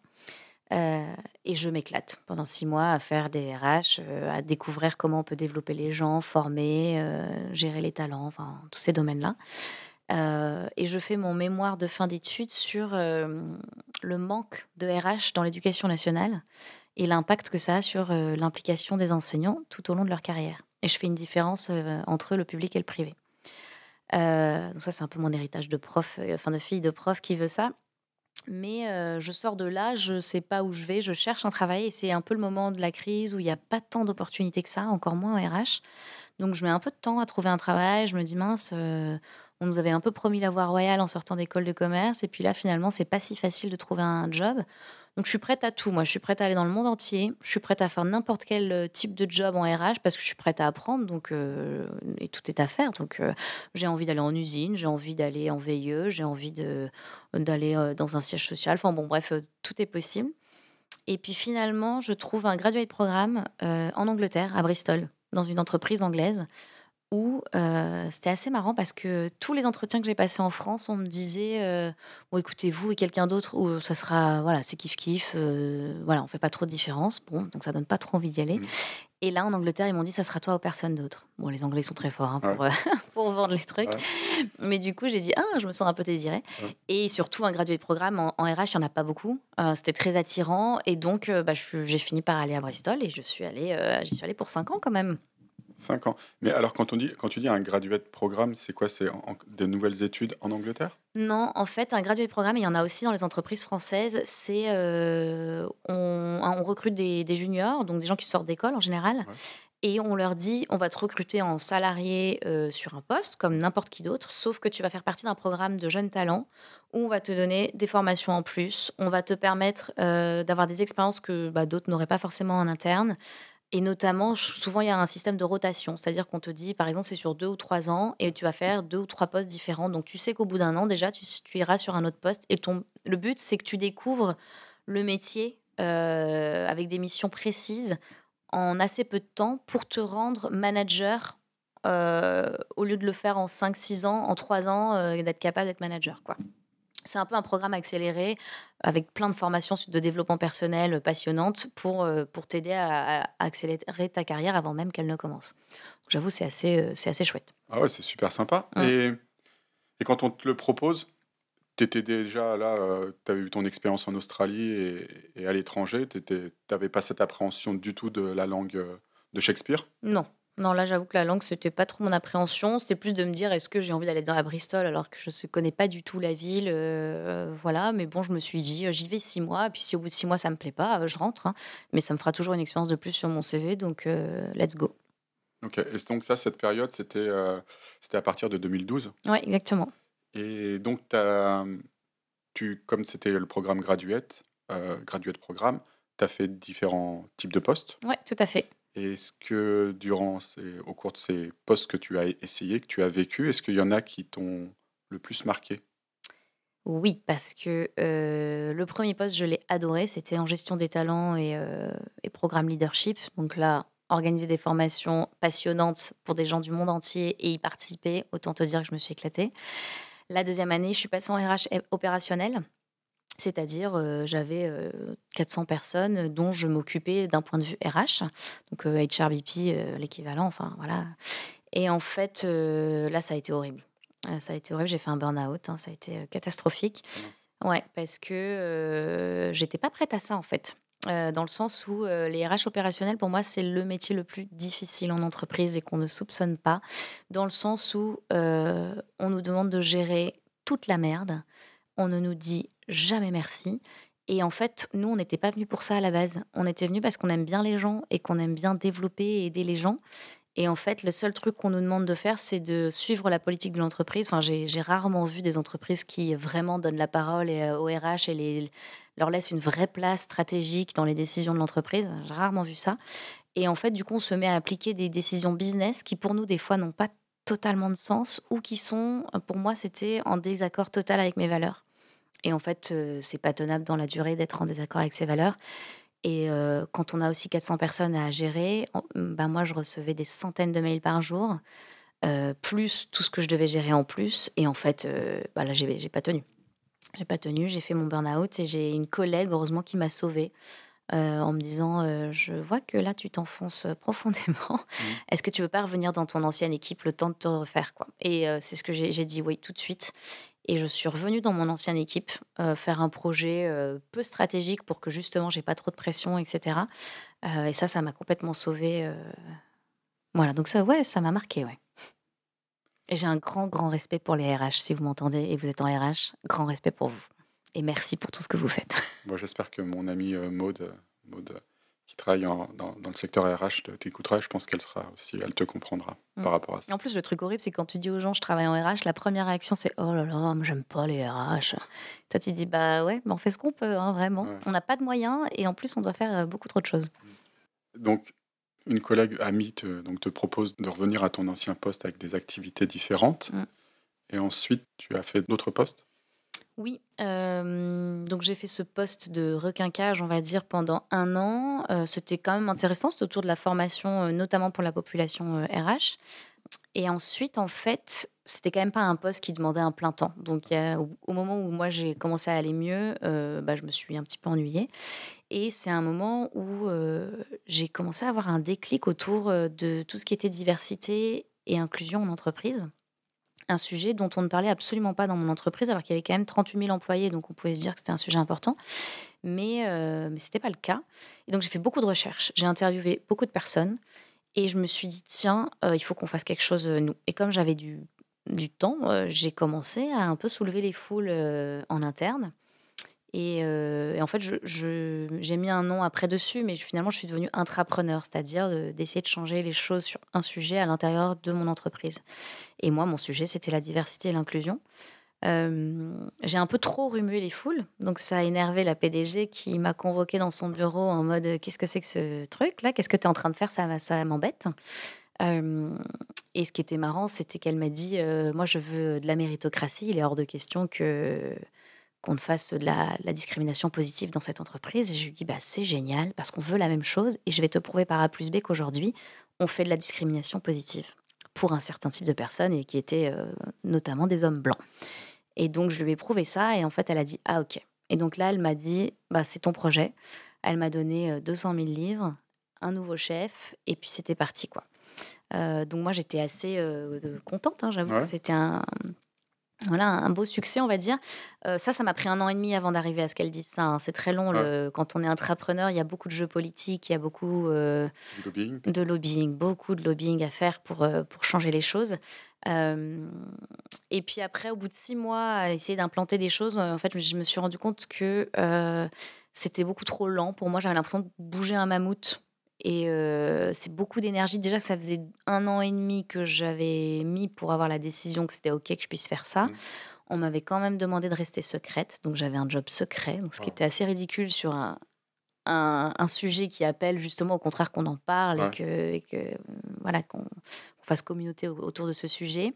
Euh, et je m'éclate pendant six mois à faire des RH, à découvrir comment on peut développer les gens, former, gérer les talents, enfin tous ces domaines-là. et je fais mon mémoire de fin d'études sur le manque de RH dans l'éducation nationale et l'impact que ça a sur euh, l'implication des enseignants tout au long de leur carrière. Et je fais une différence euh, entre le public et le privé. Euh, donc ça, c'est un peu mon héritage de prof, enfin de fille de prof qui veut ça. Mais je sors de là, je ne sais pas où je vais, je cherche un travail et c'est un peu le moment de la crise où il n'y a pas tant d'opportunités que ça, encore moins en RH. Donc je mets un peu de temps à trouver un travail, je me dis mince, on nous avait un peu promis la voie royale en sortant d'école de commerce et puis là finalement c'est pas si facile de trouver un job. Donc je suis prête à tout. Moi, je suis prête à aller dans le monde entier. Je suis prête à faire n'importe quel euh, type de job en RH parce que je suis prête à apprendre. Donc euh, et tout est à faire. Donc euh, j'ai envie d'aller en usine, j'ai envie d'aller en veilleux, j'ai envie d'aller dans un siège social. Enfin bon, bref, tout est possible. Et puis finalement, je trouve un graduate programme en Angleterre, à Bristol, dans une entreprise anglaise où euh, c'était assez marrant parce que tous les entretiens que j'ai passés en France, on me disait euh, bon écoutez vous et quelqu'un d'autre ou ça sera voilà c'est kiff kiff euh, voilà on fait pas trop de différence bon donc ça donne pas trop envie d'y aller. Mmh. Et là en Angleterre ils m'ont dit ça sera toi ou personne d'autre. Bon les Anglais sont très forts hein, pour, *laughs* pour vendre les trucs, mais du coup j'ai dit ah je me sens un peu désirée et surtout un gradué de programme en, RH il y en a pas beaucoup. c'était très attirant et donc bah, j'ai fini par aller à Bristol et je suis allée j'y suis allée pour cinq ans quand même. Cinq ans. Mais alors, quand, on dit, quand tu dis un graduate programme, c'est quoi? C'est des nouvelles études en Angleterre? Non, en fait, un graduate programme, il y en a aussi dans les entreprises françaises. C'est euh, on, on, recrute des, des, juniors, donc des gens qui sortent d'école en général. Et on leur dit, on va te recruter en salarié euh, sur un poste, comme n'importe qui d'autre, sauf que tu vas faire partie d'un programme de jeunes talents où on va te donner des formations en plus, on va te permettre euh, d'avoir des expériences que bah, d'autres n'auraient pas forcément en interne. Et notamment, souvent, il y a un système de rotation. C'est-à-dire qu'on te dit, par exemple, c'est sur deux ou trois ans et tu vas faire deux ou trois postes différents. Donc, tu sais qu'au bout d'un an, déjà, tu, iras sur un autre poste. Et ton, le but, c'est que tu découvres le métier euh, avec des missions précises en assez peu de temps pour te rendre manager euh, au lieu de le faire en 5-6 ans, en 3 ans, euh, d'être capable d'être manager. quoi. C'est un peu un programme accéléré avec plein de formations de développement personnel passionnantes pour, euh, pour t'aider à, accélérer ta carrière avant même qu'elle ne commence. J'avoue, c'est assez, euh, c'est assez chouette. Ah ouais, c'est super sympa. Mmh. Et, et quand on te le propose, tu étais déjà là, euh, tu avais eu ton expérience en Australie et, et à l'étranger, tu n'avais pas cette appréhension du tout de la langue de Shakespeare? Non, non, là, j'avoue que la langue, c'était pas trop mon appréhension. C'était plus de me dire, est-ce que j'ai envie d'aller dans la Bristol alors que je ne connais pas du tout la ville. Euh, voilà, mais bon, je me suis dit, euh, j'y vais six mois. Et puis si au bout de six mois, ça me plaît pas, euh, je rentre. Hein. Mais ça me fera toujours une expérience de plus sur mon CV. Donc, let's go. Ok, et donc ça, cette période, c'était c'était à partir de 2012 Oui, exactement. Et donc, as, tu, comme c'était le programme Graduate, Graduate Programme, tu as fait différents types de postes? Oui, tout à fait. Est-ce que durant au cours de ces postes que tu as essayé, que tu as vécu, est-ce qu'il y en a qui t'ont le plus marqué? Oui, parce que euh, le premier poste, je l'ai adoré. C'était en gestion des talents et, euh, et programme leadership. Donc là, organiser des formations passionnantes pour des gens du monde entier et y participer, autant te dire que je me suis éclatée. La deuxième année, je suis passée en RH opérationnel. C'est-à-dire, euh, j'avais euh, 400 personnes dont je m'occupais d'un point de vue RH, donc euh, HRBP, euh, l'équivalent, enfin voilà. Et en fait, euh, là, ça a été horrible. Euh, ça a été horrible, j'ai fait un burn-out, hein, ça a été euh, catastrophique. Ouais, parce que euh, j'étais pas prête à ça en fait. Euh, dans le sens où euh, les RH opérationnels, pour moi, c'est le métier le plus difficile en entreprise et qu'on ne soupçonne pas. Dans le sens où euh, on nous demande de gérer toute la merde, on ne nous dit jamais merci. Et en fait, nous, on n'était pas venus pour ça à la base. On était venus parce qu'on aime bien les gens et qu'on aime bien développer et aider les gens. Et en fait, le seul truc qu'on nous demande de faire, c'est de suivre la politique de l'entreprise. Enfin, j'ai rarement vu des entreprises qui vraiment donnent la parole et, euh, au RH et leur laissent une vraie place stratégique dans les décisions de l'entreprise. J'ai rarement vu ça. Et en fait, du coup, on se met à appliquer des décisions business qui, pour nous, des fois, n'ont pas totalement de sens ou qui sont, pour moi, c'était en désaccord total avec mes valeurs. Et en fait, euh, c'est pas tenable dans la durée d'être en désaccord avec ses valeurs. Et euh, quand on a aussi 400 personnes à gérer, en- ben moi, je recevais des centaines de mails par jour, euh, plus tout ce que je devais gérer en plus. Et en fait, euh, là, j'ai pas tenu. J'ai pas tenu, j'ai fait mon burn-out et j'ai une collègue, heureusement, qui m'a sauvée en me disant Je vois que là, tu t'enfonces *laughs* profondément. Est-ce que tu veux pas revenir dans ton ancienne équipe le temps de te refaire quoi? Et c'est ce que j'ai dit oui tout de suite. Et je suis revenue dans mon ancienne équipe euh, faire un projet euh, peu stratégique pour que justement j'ai pas trop de pression, etc. Euh, et ça, ça m'a complètement sauvée. Voilà, donc ça, ouais, ça m'a marqué, ouais. J'ai un grand, grand respect pour les RH. Si vous m'entendez et vous êtes en RH, grand respect pour vous. Et merci pour tout ce que vous faites. Moi, j'espère que mon euh, Maude, Maude, qui travaille en- dans, dans le secteur RH, te- t'écoutera. Je pense qu'elle sera aussi, elle te comprendra Mm. par rapport à ça. Et en plus, le truc horrible, c'est quand tu dis aux gens je travaille en RH, la première réaction c'est oh là là, j'aime pas les RH. Toi, tu dis bah ouais, mais on fait ce qu'on peut, hein, vraiment. Ouais. On n'a pas de moyens et en plus, on doit faire euh, beaucoup trop de choses. Donc, une collègue amie te, donc, te propose de revenir à ton ancien poste avec des activités différentes. Mm. Et ensuite, tu as fait d'autres postes? Oui, euh, donc j'ai fait ce poste de requinquage, on va dire, pendant un an. Euh, C'était quand même intéressant, c'était autour de la formation, euh, notamment pour la population RH. Et ensuite, en fait, c'était quand même pas un poste qui demandait un plein temps. Donc, a- au, moment où moi j'ai commencé à aller mieux, bah, je me suis un petit peu ennuyée. Et c'est un moment où j'ai commencé à avoir un déclic autour de tout ce qui était diversité et inclusion en entreprise un sujet dont on ne parlait absolument pas dans mon entreprise, alors qu'il y avait quand même 38 000 employés, donc on pouvait se dire que c'était un sujet important. Mais, euh, ce n'était pas le cas. Et donc j'ai fait beaucoup de recherches, j'ai interviewé beaucoup de personnes, et je me suis dit, tiens, euh, il faut qu'on fasse quelque chose, euh, nous. Et comme j'avais du, temps, j'ai commencé à un peu soulever les foules en interne. Et, euh, et en fait, j'ai mis un nom après dessus, mais finalement, je suis devenue intrapreneur, c'est-à-dire de- d'essayer de changer les choses sur un sujet à l'intérieur de mon entreprise. Et moi, mon sujet, c'était la diversité et l'inclusion. Euh, j'ai un peu trop remué les foules, donc ça a énervé la PDG qui m'a convoqué dans son bureau en mode euh, Qu'est-ce que c'est que ce truc-là? Qu'est-ce que tu es en train de faire? Ça, ça m'embête. Et ce qui était marrant, c'était qu'elle m'a dit Moi, je veux de la méritocratie, il est hors de question que qu'on fasse de la, la discrimination positive dans cette entreprise. Et je lui dis bah, C'est génial, parce qu'on veut la même chose, et je vais te prouver par A plus B qu'aujourd'hui, on fait de la discrimination positive pour un certain type de personnes, et qui étaient euh, notamment des hommes blancs. Et donc, je lui ai prouvé ça, et en fait, elle a dit Ah, ok. Et donc là, elle m'a dit bah, C'est ton projet. Elle m'a donné euh, 200 000 livres, un nouveau chef, et puis c'était parti, quoi. Euh, donc moi j'étais assez euh, contente, hein, j'avoue Ouais. que c'était un, voilà, un beau succès on va dire. Euh, ça, ça m'a pris un an et demi avant d'arriver à ce qu'elle dise ça. hein. C'est très long. le- quand on est intrapreneur, il y a beaucoup de jeux politiques, il y a beaucoup euh, Du lobbying. de lobbying, beaucoup de lobbying à faire pour, euh, pour changer les choses. Euh, et puis après, au bout de six mois, à essayer d'implanter des choses, euh, en fait, je me suis rendu compte que euh, c'était beaucoup trop lent. Pour moi, j'avais l'impression de bouger un mammouth. Et euh, c'est beaucoup d'énergie. Déjà, que ça faisait un an et demi que j'avais mis pour avoir la décision que c'était OK que je puisse faire ça. Mhm. On m'avait quand même demandé de rester secrète. Donc, j'avais un job secret, donc ce qui Wow. était assez ridicule sur un, un, un sujet qui appelle justement au contraire qu'on en parle Ouais. et que, et que, voilà qu'on fasse communauté au- autour de ce sujet.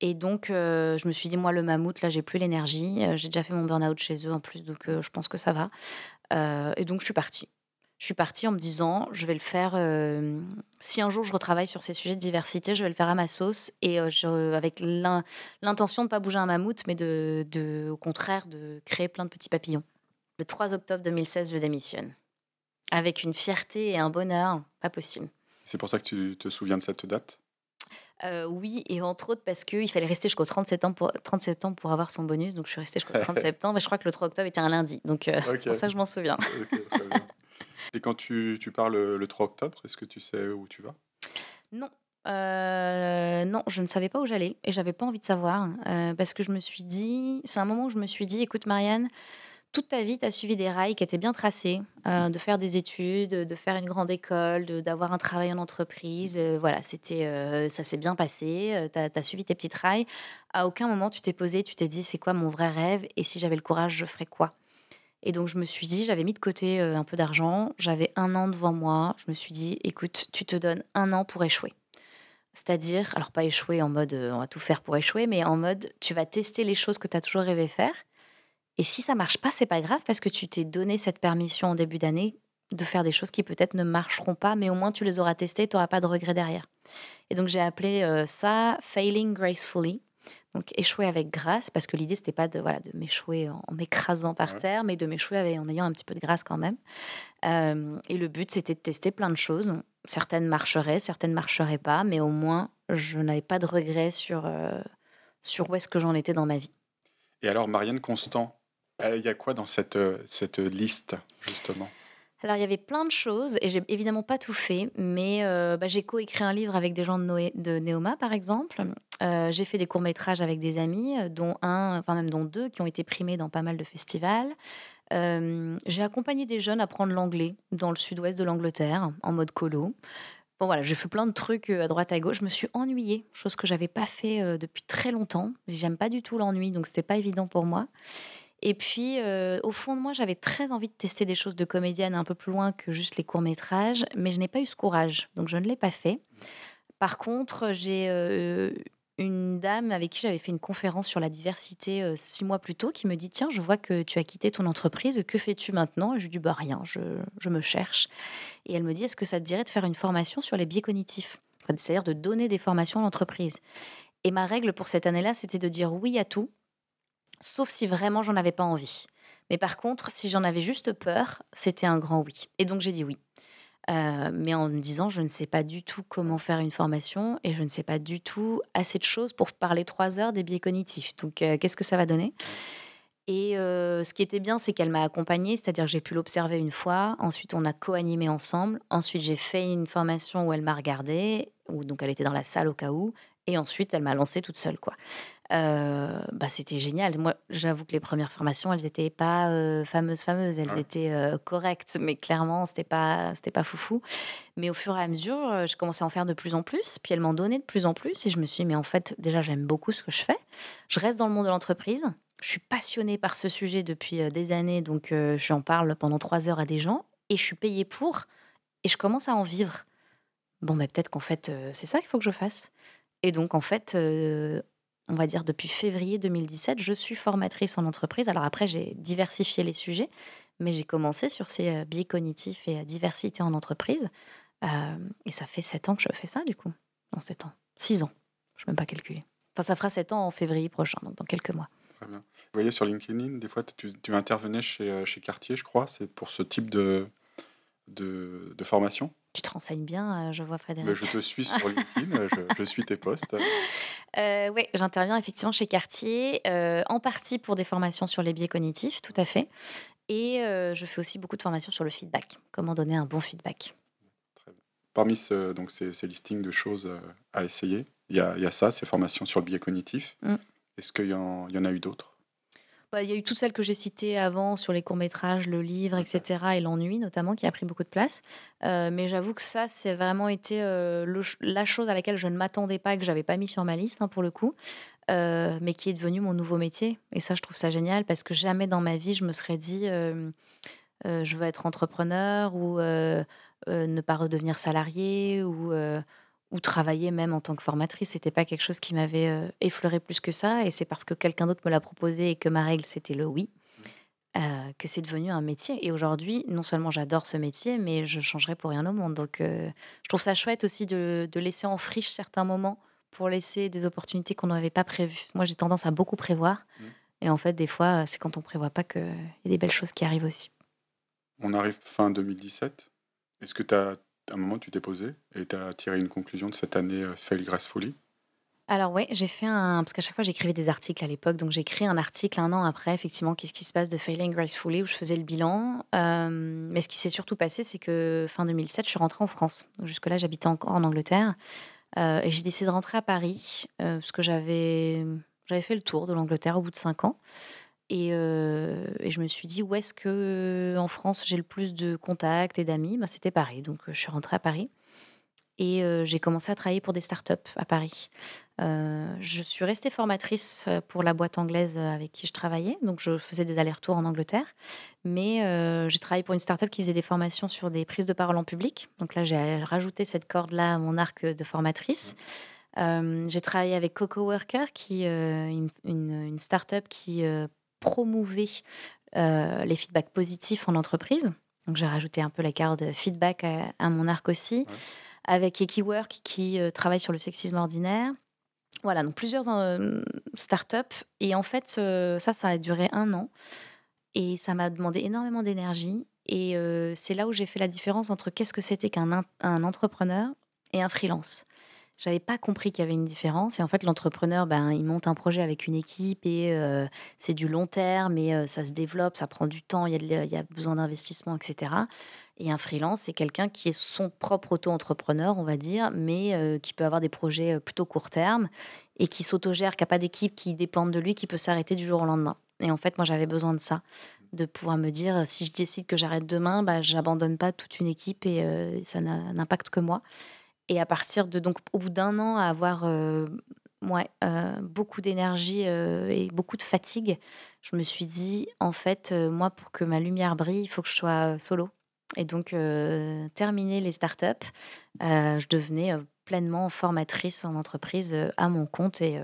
Et donc, euh, je me suis dit, moi, le mammouth, là, j'ai plus l'énergie. J'ai déjà fait mon burn-out chez eux en plus, donc euh, je pense que ça va. Euh, et donc, je suis partie. Je suis partie en me disant, je vais le faire. euh, si un jour je retravaille sur ces sujets de diversité, je vais le faire à ma sauce et euh, je- avec l'in- l'intention de ne pas bouger un mammouth, mais de, de, au contraire, de créer plein de petits papillons. Le 3 octobre 2016, je démissionne. Avec une fierté et un bonheur, pas possible. C'est pour ça que tu te souviens de cette date? Euh, oui, et entre autres parce qu'il fallait rester jusqu'au 37 ans pour, 37 ans pour avoir son bonus. Donc je suis restée jusqu'au 30 *laughs* septembre et je crois que le 3 octobre était un lundi. Donc euh, c'est pour ça que je m'en souviens. Ok, très bien. Et quand tu, tu pars le, le 3 octobre, est-ce que tu sais où tu vas? Non. Euh, non, je ne savais pas où j'allais et j'avais pas envie de savoir euh, parce que je me suis dit, c'est un moment où je me suis dit, écoute Marianne, toute ta vie, tu as suivi des rails qui étaient bien tracés, euh, de faire des études, de faire une grande école, d'avoir un travail en entreprise. voilà, c'était, ça s'est bien passé, tu as, suivi tes petites rails. À aucun moment, tu t'es posé, tu t'es dit, c'est quoi mon vrai rêve et si j'avais le courage, je ferais quoi? Et donc, je me suis dit, j'avais mis de côté euh, un peu d'argent, j'avais un an devant moi. Je me suis dit, écoute, tu te donnes un an pour échouer. C'est-à-dire, alors pas échouer en mode euh, on va tout faire pour échouer, mais en mode tu vas tester les choses que tu as toujours rêvé faire. Et si ça marche pas, c'est pas grave parce que tu t'es donné cette permission en début d'année de faire des choses qui peut-être ne marcheront pas, mais au moins tu les auras testées, tu n'auras pas de regrets derrière. Et donc j'ai appelé euh, ça failing gracefully. Donc échouer avec grâce, parce que l'idée c'était pas de voilà de m'échouer en, en m'écrasant par Ouais. terre, mais de m'échouer en ayant un petit peu de grâce quand même. Euh, et le but c'était de tester plein de choses. Certaines marcheraient, certaines marcheraient pas, mais au moins je n'avais pas de regrets sur euh, sur où est-ce que j'en étais dans ma vie. Et alors, Marianne Constant, il y a quoi dans cette, euh, cette liste, justement? Alors, il y avait plein de choses et j'ai évidemment pas tout fait, mais euh, bah, j'ai coécrit un livre avec des gens de, Noé, de Neoma, par exemple. Euh, j'ai fait des courts-métrages avec des amis, euh, dont un, enfin même dont deux, qui ont été primés dans pas mal de festivals. Euh, j'ai accompagné des jeunes à apprendre l'anglais dans le sud-ouest de l'Angleterre, en mode colo. Bon voilà, j'ai fait plein de trucs à droite à gauche. Je me suis ennuyée, chose que j'avais pas fait depuis très longtemps. J'aime pas du tout l'ennui, donc c'était pas évident pour moi. Et puis, euh, au fond de moi, j'avais très envie de tester des choses de comédienne un peu plus loin que juste les courts-métrages, mais je n'ai pas eu ce courage, donc je ne l'ai pas fait. Par contre, j'ai euh, une dame avec qui j'avais fait une conférence sur la diversité euh, six mois plus tôt qui me dit Tiens, je vois que tu as quitté ton entreprise, que fais-tu maintenant? Et je lui dis Bah rien, je, je me cherche. Et elle me dit Est-ce que ça te dirait de faire une formation sur les biais cognitifs? C'est-à-dire de donner des formations à l'entreprise. Et ma règle pour cette année-là, c'était de dire oui à tout, sauf si vraiment j'en avais pas envie. Mais par contre, si j'en avais juste peur, c'était un grand oui. Et donc j'ai dit oui. Euh, mais en me disant, je ne sais pas du tout comment faire une formation et je ne sais pas du tout assez de choses pour parler trois heures des biais cognitifs. Donc, euh, qu'est-ce que ça va donner? Et euh, ce qui était bien, c'est qu'elle m'a accompagnée, c'est-à-dire que j'ai pu l'observer une fois. Ensuite, on a co-animé ensemble. Ensuite, j'ai fait une formation où elle m'a regardée, où donc elle était dans la salle au cas où. Et ensuite, elle m'a lancée toute seule, quoi. Euh, bah, c'était génial. Moi, j'avoue que les premières formations, elles n'étaient pas euh, fameuses, fameuses. Elles Ouais. étaient euh, correctes, mais clairement, c'était pas, c'était pas foufou. Mais au fur et à mesure, je commençais à en faire de plus en plus. Puis elles m'en donnaient de plus en plus. Et je me suis dit, mais en fait, déjà, j'aime beaucoup ce que je fais. Je reste dans le monde de l'entreprise. Je suis passionnée par ce sujet depuis des années. Donc, j'en parle pendant trois heures à des gens. Et je suis payée pour. Et je commence à en vivre. Bon, mais peut-être qu'en fait, c'est ça qu'il faut que je fasse. Et donc, en fait, on va dire depuis février 2017, je suis formatrice en entreprise. Alors après, j'ai diversifié les sujets, mais j'ai commencé sur ces euh, biais cognitifs et euh, diversité en entreprise. Euh, et ça fait sept ans que je fais ça, du coup. Non, sept ans. Six ans. Je ne peux même pas calculer. Enfin, ça fera sept ans en février prochain, donc dans quelques mois. Très bien. Vous voyez sur LinkedIn, des fois, tu, tu intervenais chez, chez Cartier, je crois. C'est pour ce type de, de formation. Tu te renseignes bien, euh, je vois Frédéric. Mais je te suis sur *laughs* LinkedIn, euh, je, je suis tes posts. Euh, oui, j'interviens effectivement chez Cartier, euh, en partie pour des formations sur les biais cognitifs, tout à fait. Et euh, je fais aussi beaucoup de formations sur le feedback, comment donner un bon feedback. Parmi ce, donc ces, ces listings de choses à essayer, il y a, il y a ça, ces formations sur le biais cognitif. Mm. Est-ce qu'il y en a eu d'autres? Bah, Il y a eu toutes celles que j'ai citées avant sur les courts-métrages, le livre, etc. et l'ennui notamment qui a pris beaucoup de place. Euh, mais j'avoue que ça, c'est vraiment été euh, le la chose à laquelle je ne m'attendais pas, que j'avais pas mis sur ma liste hein, pour le coup, euh, mais qui est devenu mon nouveau métier. Et ça, je trouve ça génial parce que jamais dans ma vie, je me serais dit, je veux être entrepreneur ou ne pas redevenir salarié ou, ou travailler même en tant que formatrice. C'était pas quelque chose qui m'avait euh, effleuré plus que ça. Et c'est parce que quelqu'un d'autre me l'a proposé et que ma règle c'était le oui. euh, que c'est devenu un métier. Et aujourd'hui, non seulement j'adore ce métier, mais je changerais pour rien au monde. Donc, euh, je trouve ça chouette aussi de, de laisser en friche certains moments pour laisser des opportunités qu'on n'avait pas prévues. Moi, j'ai tendance à beaucoup prévoir. Mm. Et en fait, des fois, c'est quand on prévoit pas qu'il y a des belles choses qui arrivent aussi. On arrive fin 2017. Est-ce que tu as, à un moment, tu t'es posé et tu as tiré une conclusion de cette année euh, Fail Gracefully Alors oui, j'ai fait un... Parce qu'à chaque fois, j'écrivais des articles à l'époque. Donc j'ai écrit un article un an après, effectivement, qu'est-ce qui se passe de Failing Gracefully, où je faisais le bilan. Euh, mais ce qui s'est surtout passé, c'est que fin 2007, je suis rentrée en France. Jusque-là, j'habitais encore en Angleterre. Euh, et j'ai décidé de rentrer à Paris, parce que. J'avais fait le tour de l'Angleterre au bout de cinq ans. Et, euh, et je me suis dit, où est-ce que en France j'ai le plus de contacts et d'amis? Bah, C'était Paris. Donc euh, je suis rentrée à Paris. Et euh, j'ai commencé à travailler pour des startups à Paris. Je suis restée formatrice pour la boîte anglaise avec qui je travaillais. Donc je faisais des allers-retours en Angleterre. Mais j'ai travaillé pour une startup qui faisait des formations sur des prises de parole en public. Donc là, j'ai rajouté cette corde-là à mon arc de formatrice. J'ai travaillé avec Coco Worker, qui une start-up qui promouvait euh, les feedbacks positifs en entreprise. Donc j'ai rajouté un peu la carte feedback à, à mon arc aussi. Ouais. Avec Ekiwork, qui euh, travaille sur le sexisme ordinaire. Voilà, donc plusieurs euh, startups. Et en fait, euh, ça, ça a duré un an. Et ça m'a demandé énormément d'énergie. Et c'est là où j'ai fait la différence entre qu'est-ce que c'était qu'un un entrepreneur et un freelance. J'avais pas compris qu'il y avait une différence. Et en fait, l'entrepreneur, ben, il monte un projet avec une équipe et euh, c'est du long terme, et euh, ça se développe, ça prend du temps, il y a, besoin d'investissement, etc. Et un freelance, c'est quelqu'un qui est son propre auto-entrepreneur, on va dire, mais euh, qui peut avoir des projets plutôt court terme et qui s'autogère, qui n'a pas d'équipe qui dépendent de lui, qui peut s'arrêter du jour au lendemain. Et en fait, moi, j'avais besoin de ça, de pouvoir me dire, si je décide que j'arrête demain, bah, j'abandonne pas toute une équipe et ça n'impacte que moi. Et à partir de, donc, au bout d'un an, à avoir euh, ouais, euh, beaucoup d'énergie euh, et beaucoup de fatigue, je me suis dit, en fait, moi, pour que ma lumière brille, il faut que je sois solo. Et donc, terminer les startups, je devenais pleinement formatrice en entreprise à mon compte. Et,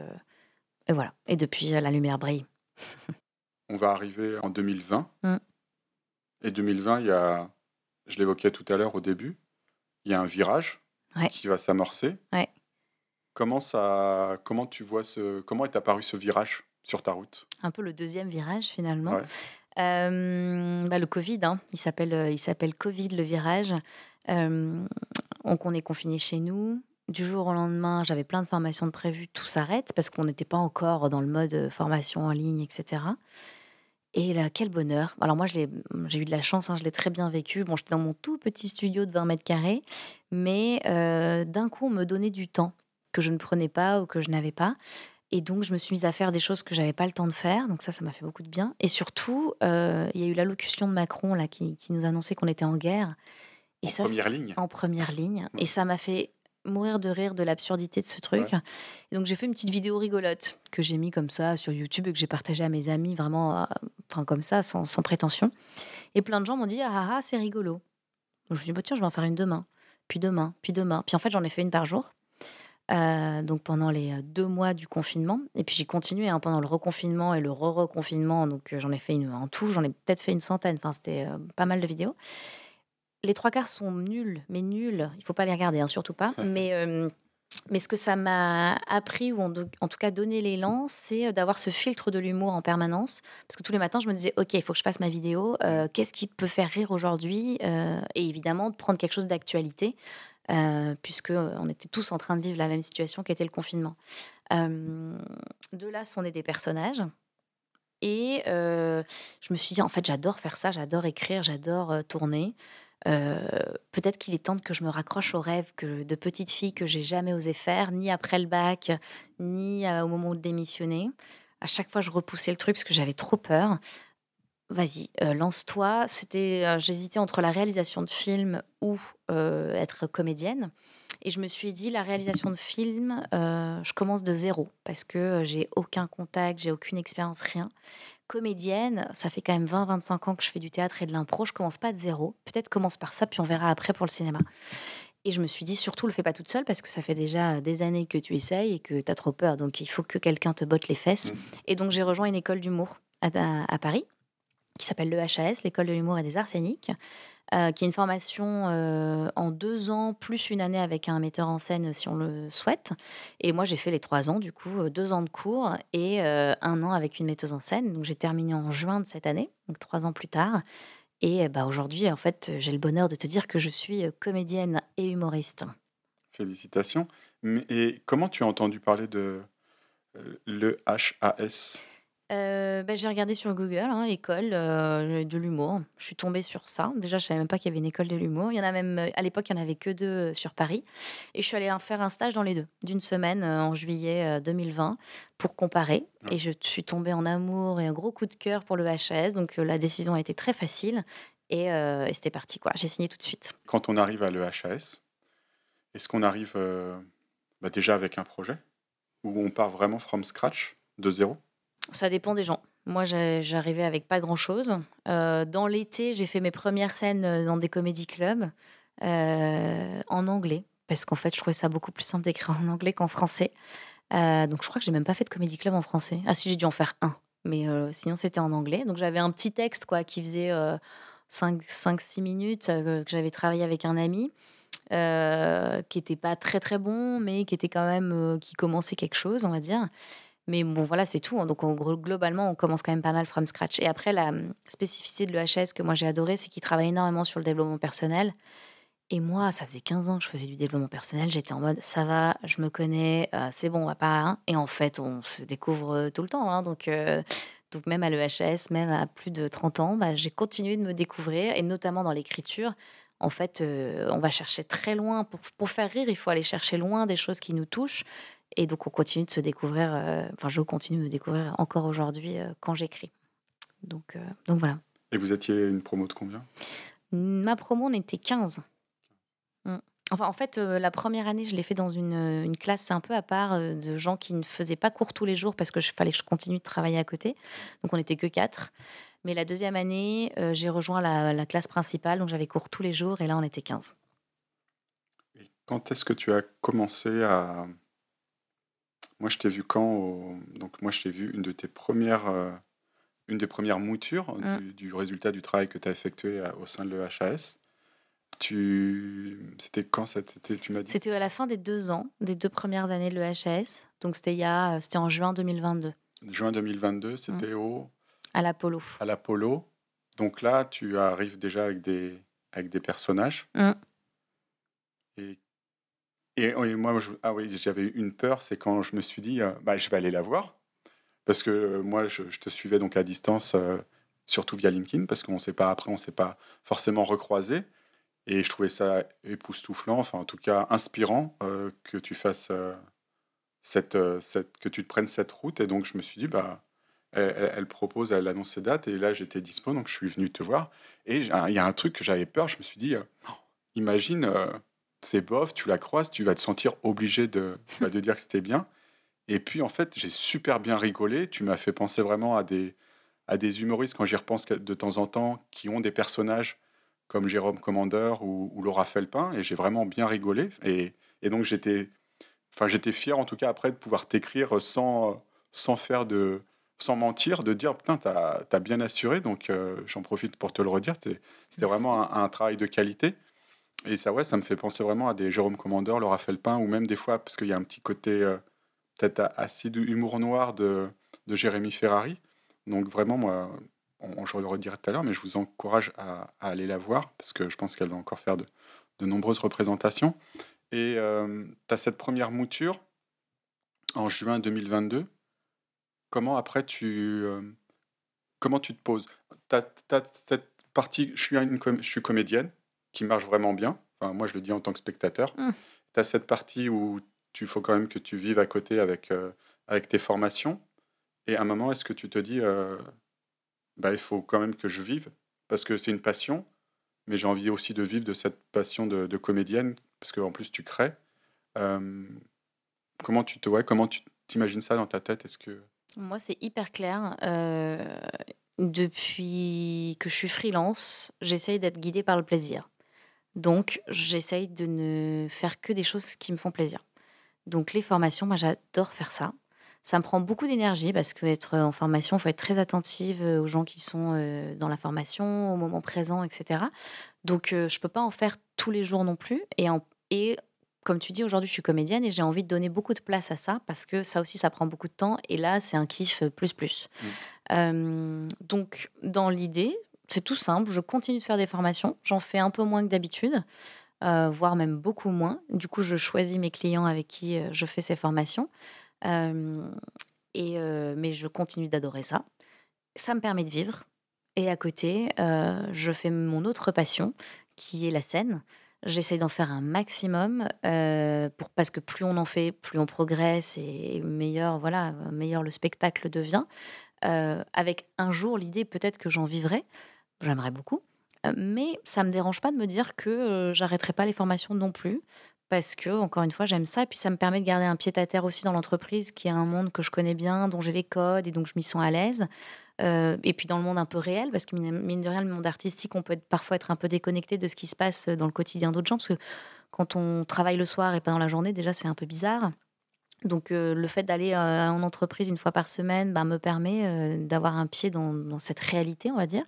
et voilà. Et depuis, la lumière brille. *laughs* On va arriver en 2020. Mm. Et 2020, il y a, je l'évoquais tout à l'heure au début, il y a un virage Ouais. qui va s'amorcer. Ouais. Comment, ça, comment tu vois ce, comment est apparu ce virage sur ta route? Un peu le deuxième virage, finalement. Ouais. Euh, bah, le Covid, hein. il s'appelle euh, il s'appelle Covid le virage. Euh, donc on est confiné chez nous. Du jour au lendemain, j'avais plein de formations de prévues, tout s'arrête parce qu'on n'était pas encore dans le mode euh, formation en ligne, etc. Et là, quel bonheur. Alors moi, l'ai- j'ai eu de la chance, hein, je l'ai très bien vécu. Bon, j'étais dans mon tout petit studio de 20 mètres carrés, mais euh, d'un coup, on me donnait du temps que je ne prenais pas ou que je n'avais pas. Et donc, je me suis mise à faire des choses que j'avais pas le temps de faire. Donc ça, ça m'a fait beaucoup de bien. Et surtout, euh, il y a eu l'allocution de Macron là, qui, qui nous annonçait qu'on était en guerre. Et En ça, première ligne en première ligne. Et ça m'a fait mourir de rire de l'absurdité de ce truc. Ouais. Et donc j'ai fait une petite vidéo rigolote que j'ai mis comme ça sur YouTube et que j'ai partagée à mes amis vraiment, euh, comme ça, sans, sans prétention. Et plein de gens m'ont dit ah ah, ah, c'est rigolo. Donc je me suis dit bah, tiens je vais en faire une demain, puis demain, puis demain. Puis en fait j'en ai fait une par jour. Euh, donc pendant les euh, deux mois du confinement. Et puis j'ai continué hein, pendant le reconfinement et le re-reconfinement. Donc euh, j'en ai fait une en tout, j'en ai peut-être fait une centaine. Enfin, c'était pas mal de vidéos. Les trois quarts sont nuls, mais nuls. Il faut pas les regarder, hein, surtout pas. *laughs* mais, euh, mais ce que ça m'a appris, ou en, tout cas donné l'élan, c'est euh, d'avoir ce filtre de l'humour en permanence. Parce que tous les matins, je me disais, OK, il faut que je fasse ma vidéo. Euh, Qu'est-ce qui peut faire rire aujourd'hui Euh, Et évidemment, de prendre quelque chose d'actualité euh, puisque on était tous en train de vivre la même situation qu'était le confinement. De là sont nés des personnages. Et je me suis dit, en fait, j'adore faire ça, j'adore écrire, j'adore tourner. Euh, Peut-être qu'il est temps que je me raccroche aux rêves que, de petite fille que j'ai jamais osé faire, ni après le bac, ni euh, au moment de démissionner. À chaque fois, je repoussais le truc parce que j'avais trop peur. Vas-y, euh, lance-toi. C'était, j'hésitais entre la réalisation de films ou être comédienne. Et je me suis dit, la réalisation de films, je commence de zéro parce que j'ai aucun contact, j'ai aucune expérience, rien. Comédienne, ça fait quand même 20-25 ans que je fais du théâtre et de l'impro. Je commence pas de zéro. Peut-être commence par ça, puis on verra après pour le cinéma. Et je me suis dit, surtout, le fais pas toute seule parce que ça fait déjà des années que tu essayes et que tu as trop peur. Donc, il faut que quelqu'un te botte les fesses. Mhm. Et donc, j'ai rejoint une école d'humour à, à- à Paris qui s'appelle le HAS, l'école de l'humour et des arts scéniques, euh, qui est une formation euh, en deux ans, plus une année avec un metteur en scène si on le souhaite. Et moi, j'ai fait les trois ans, du coup, euh, deux ans de cours et un an avec une metteuse en scène. Donc, j'ai terminé en juin de cette année, donc trois ans plus tard. Et bah, aujourd'hui, en fait, j'ai le bonheur de te dire que je suis comédienne et humoriste. Félicitations. Et comment tu as entendu parler de le HAS Euh, bah, j'ai regardé sur Google, hein, école euh, de l'humour. Je suis tombée sur ça. Déjà, je savais même pas qu'il y avait une école de l'humour. Il y en a même, euh, à l'époque, il y en avait que deux sur Paris. Et je suis allée en faire un stage dans les deux, d'une semaine en juillet euh, 2020, pour comparer. Et je suis tombée en amour et un gros coup de cœur pour le HAS. Donc, la décision a été très facile. Et, euh, et c'était parti, quoi. J'ai signé tout de suite. Quand on arrive à le HAS, est-ce qu'on arrive bah, déjà avec un projet? Où on part vraiment from scratch, de zéro? Ça dépend des gens. Moi, j'arrivais avec pas grand-chose. Euh, dans l'été, j'ai fait mes premières scènes euh, dans des comédie clubs euh, en anglais, parce qu'en fait, je trouvais ça beaucoup plus simple d'écrire en anglais qu'en français. Donc, je crois que j'ai même pas fait de comédie club en français. Ah si, j'ai dû en faire un, mais sinon, c'était en anglais. Donc, j'avais un petit texte quoi qui faisait 5-6 minutes que j'avais travaillé avec un ami. qui était pas très très bon, mais qui était quand même qui commençait quelque chose, on va dire. Mais bon, voilà, c'est tout. hein. Donc, globalement, on commence quand même pas mal from scratch. Et après, la hum, spécificité de l'EHS que moi j'ai adoré, c'est qu'il travaille énormément sur le développement personnel. Et moi, ça faisait 15 ans que je faisais du développement personnel. J'étais en mode, ça va, je me connais, euh, c'est bon, on va pas. Et en fait, on se découvre euh, tout le temps. hein. Donc, euh, donc, même à l'EHS, même à plus de 30 ans, bah, j'ai continué de me découvrir, et notamment dans l'écriture. En fait, on va chercher très loin. Pour, pour faire rire, il faut aller chercher loin des choses qui nous touchent. Et donc, on continue de se découvrir. euh, Enfin, je continue de me découvrir encore aujourd'hui euh, quand j'écris. Donc, euh, donc voilà. Et vous étiez une promo de combien? Ma promo, on était 15. Mm. Enfin, en fait, euh, la première année, je l'ai fait dans une, une classe un peu à part euh, de gens qui ne faisaient pas cours tous les jours parce que je fallait que je continue de travailler à côté. Donc, on n'était que quatre. Mais la deuxième année, euh, j'ai rejoint la, la classe principale, donc j'avais cours tous les jours et là, on était 15. Et quand est-ce que tu as commencé à... Moi, je t'ai vu quand au- Donc, moi, je t'ai vu une de tes premières... euh, Une des premières moutures Mm. du, du résultat du travail que tu as effectué à- au sein de l'EHAS. Tu... C'était quand ça tu m'as dit? C'était à la fin des deux ans, des deux premières années de l'EHS. Donc, c'était il y a- c'était en juin 2022, Juin 2022, c'était au... à l'Apollo. à l'Apollo. Donc là, tu arrives déjà avec des, avec des personnages. Mm. Et, et, moi, ah oui, j'avais une peur, c'est quand je me suis dit, euh, bah, je vais aller la voir. Parce que euh, moi, je, te suivais donc à distance, euh, surtout via LinkedIn, parce qu'on sait pas, après, on ne s'est pas forcément recroisé. Et je trouvais ça époustouflant, enfin en tout cas inspirant, que tu fasses cette, que tu te prennes cette route. Et donc je me suis dit, bah, elle, propose, elle annonce ses dates, et là j'étais dispo, donc je suis venu te voir. Et j'ai- il y a un truc que j'avais peur, je me suis dit, imagine, c'est bof, tu la croises, tu vas te sentir obligé de, *laughs* bah, de dire que c'était bien. Et puis en fait, j'ai super bien rigolé, tu m'as fait penser vraiment à des, à des humoristes, quand j'y repense de temps en temps, qui ont des personnages comme Jérôme Commandeur ou, ou Laura Felpin, et j'ai vraiment bien rigolé. Et, et donc j'étais, enfin j'étais fier en tout cas après de pouvoir t'écrire sans, sans faire de, sans mentir, de dire putain t'as as bien assuré. Donc euh, j'en profite pour te le redire. C'était vraiment un, un travail de qualité. Et ça ouais, ça me fait penser vraiment à des Jérôme Commandeur, Laura Felpin, ou même des fois parce qu'il y a un petit côté euh, peut-être acide humour noir de, de Jérémy Ferrari. Donc vraiment moi on- je le redirai tout à l'heure, mais je vous encourage à, aller la voir parce que je pense qu'elle va encore faire de, de nombreuses représentations. Et tu as cette première mouture en juin 2022. Comment après tu, euh, comment tu te poses? Tu as, cette partie, je suis, une je suis comédienne qui marche vraiment bien. Enfin, moi, je le dis en tant que spectateur. Mm. Tu as cette partie où tu faut quand même que tu vives à côté avec, euh, avec tes formations. Et à un moment, est-ce que tu te dis, euh, bah, il faut quand même que je vive? Parce que c'est une passion, mais j'ai envie aussi de vivre de cette passion de, de comédienne parce qu'en plus tu crées. Euh, comment tu te ouais, comment tu t'imagines ça dans ta tête? Est-ce que Moi, c'est hyper clair. Euh, depuis que je suis freelance, j'essaye d'être guidée par le plaisir. Donc, j'essaye de ne faire que des choses qui me font plaisir. Donc, les formations, moi, j'adore faire ça. Ça me prend beaucoup d'énergie parce qu'être en formation, il faut être très attentive aux gens qui sont euh, dans la formation, au moment présent, etc. Donc, euh, je ne peux pas en faire tous les jours non plus. Et, et comme tu dis, aujourd'hui, je suis comédienne et j'ai envie de donner beaucoup de place à ça parce que ça aussi, ça prend beaucoup de temps. Et là, c'est un kiff plus plus. Mmh. Euh, donc, dans l'idée, c'est tout simple. Je continue de faire des formations. J'en fais un peu moins que d'habitude, euh, voire même beaucoup moins. Du coup, je choisis mes clients avec qui euh, je fais ces formations. et, mais je continue d'adorer ça. Ça me permet de vivre. Et à côté, je fais mon autre passion, qui est la scène. J'essaie d'en faire un maximum euh, parce que plus on en fait, plus on progresse et meilleur, voilà, meilleur le spectacle devient. Euh, avec un jour l'idée peut-être que j'en vivrai, j'aimerais beaucoup, euh, mais ça me dérange pas de me dire que j'arrêterai pas les formations non plus parce que encore une fois j'aime ça et puis ça me permet de garder un pied à terre aussi dans l'entreprise qui est un monde que je connais bien, dont j'ai les codes et donc je m'y sens à l'aise. Euh, et puis dans le monde un peu réel, parce que mine de rien, le monde artistique, on peut parfois être un peu déconnecté de ce qui se passe dans le quotidien d'autres gens, parce que quand on travaille le soir et pas dans la journée, déjà c'est un peu bizarre. Donc euh, le fait d'aller euh, en entreprise une fois par semaine bah, me permet d'avoir un pied dans, cette réalité, on va dire.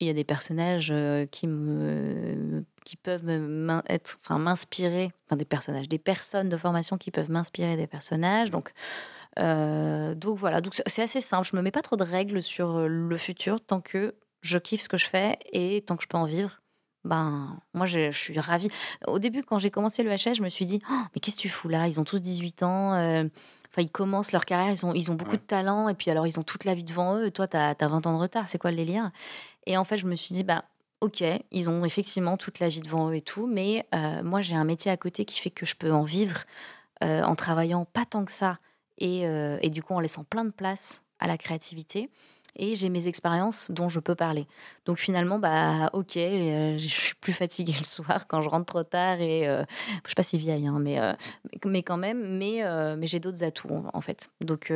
Il y a des personnages qui, me, qui peuvent être, enfin, m'inspirer, enfin des personnages, des personnes de formation qui peuvent m'inspirer des personnages. Donc euh, donc voilà, donc c'est assez simple. Je me mets pas trop de règles sur euh, le futur tant que je kiffe ce que je fais et tant que je peux en vivre. Ben, moi, je, suis ravie. Au début, quand j'ai commencé le HS, je me suis dit, oh, mais qu'est-ce que tu fous là? Ils ont tous 18 ans. Euh, enfin, ils commencent leur carrière, ils ont, ils ont beaucoup de talent, et puis alors, ils ont toute la vie devant eux. Toi, tu as, 20 ans de retard, c'est quoi le délire Et en fait, je me suis dit, bah, ok, ils ont effectivement toute la vie devant eux et tout, mais moi, j'ai un métier à côté qui fait que je peux en vivre en travaillant pas tant que ça euh, et, du coup en laissant plein de place à la créativité. Et j'ai mes expériences dont je peux parler. Donc finalement, bah ok, euh, je suis plus fatiguée *laughs* le soir quand je rentre trop tard et euh, je suis pas si vieille, hein, mais, mais quand même, mais, mais j'ai d'autres atouts en fait. Donc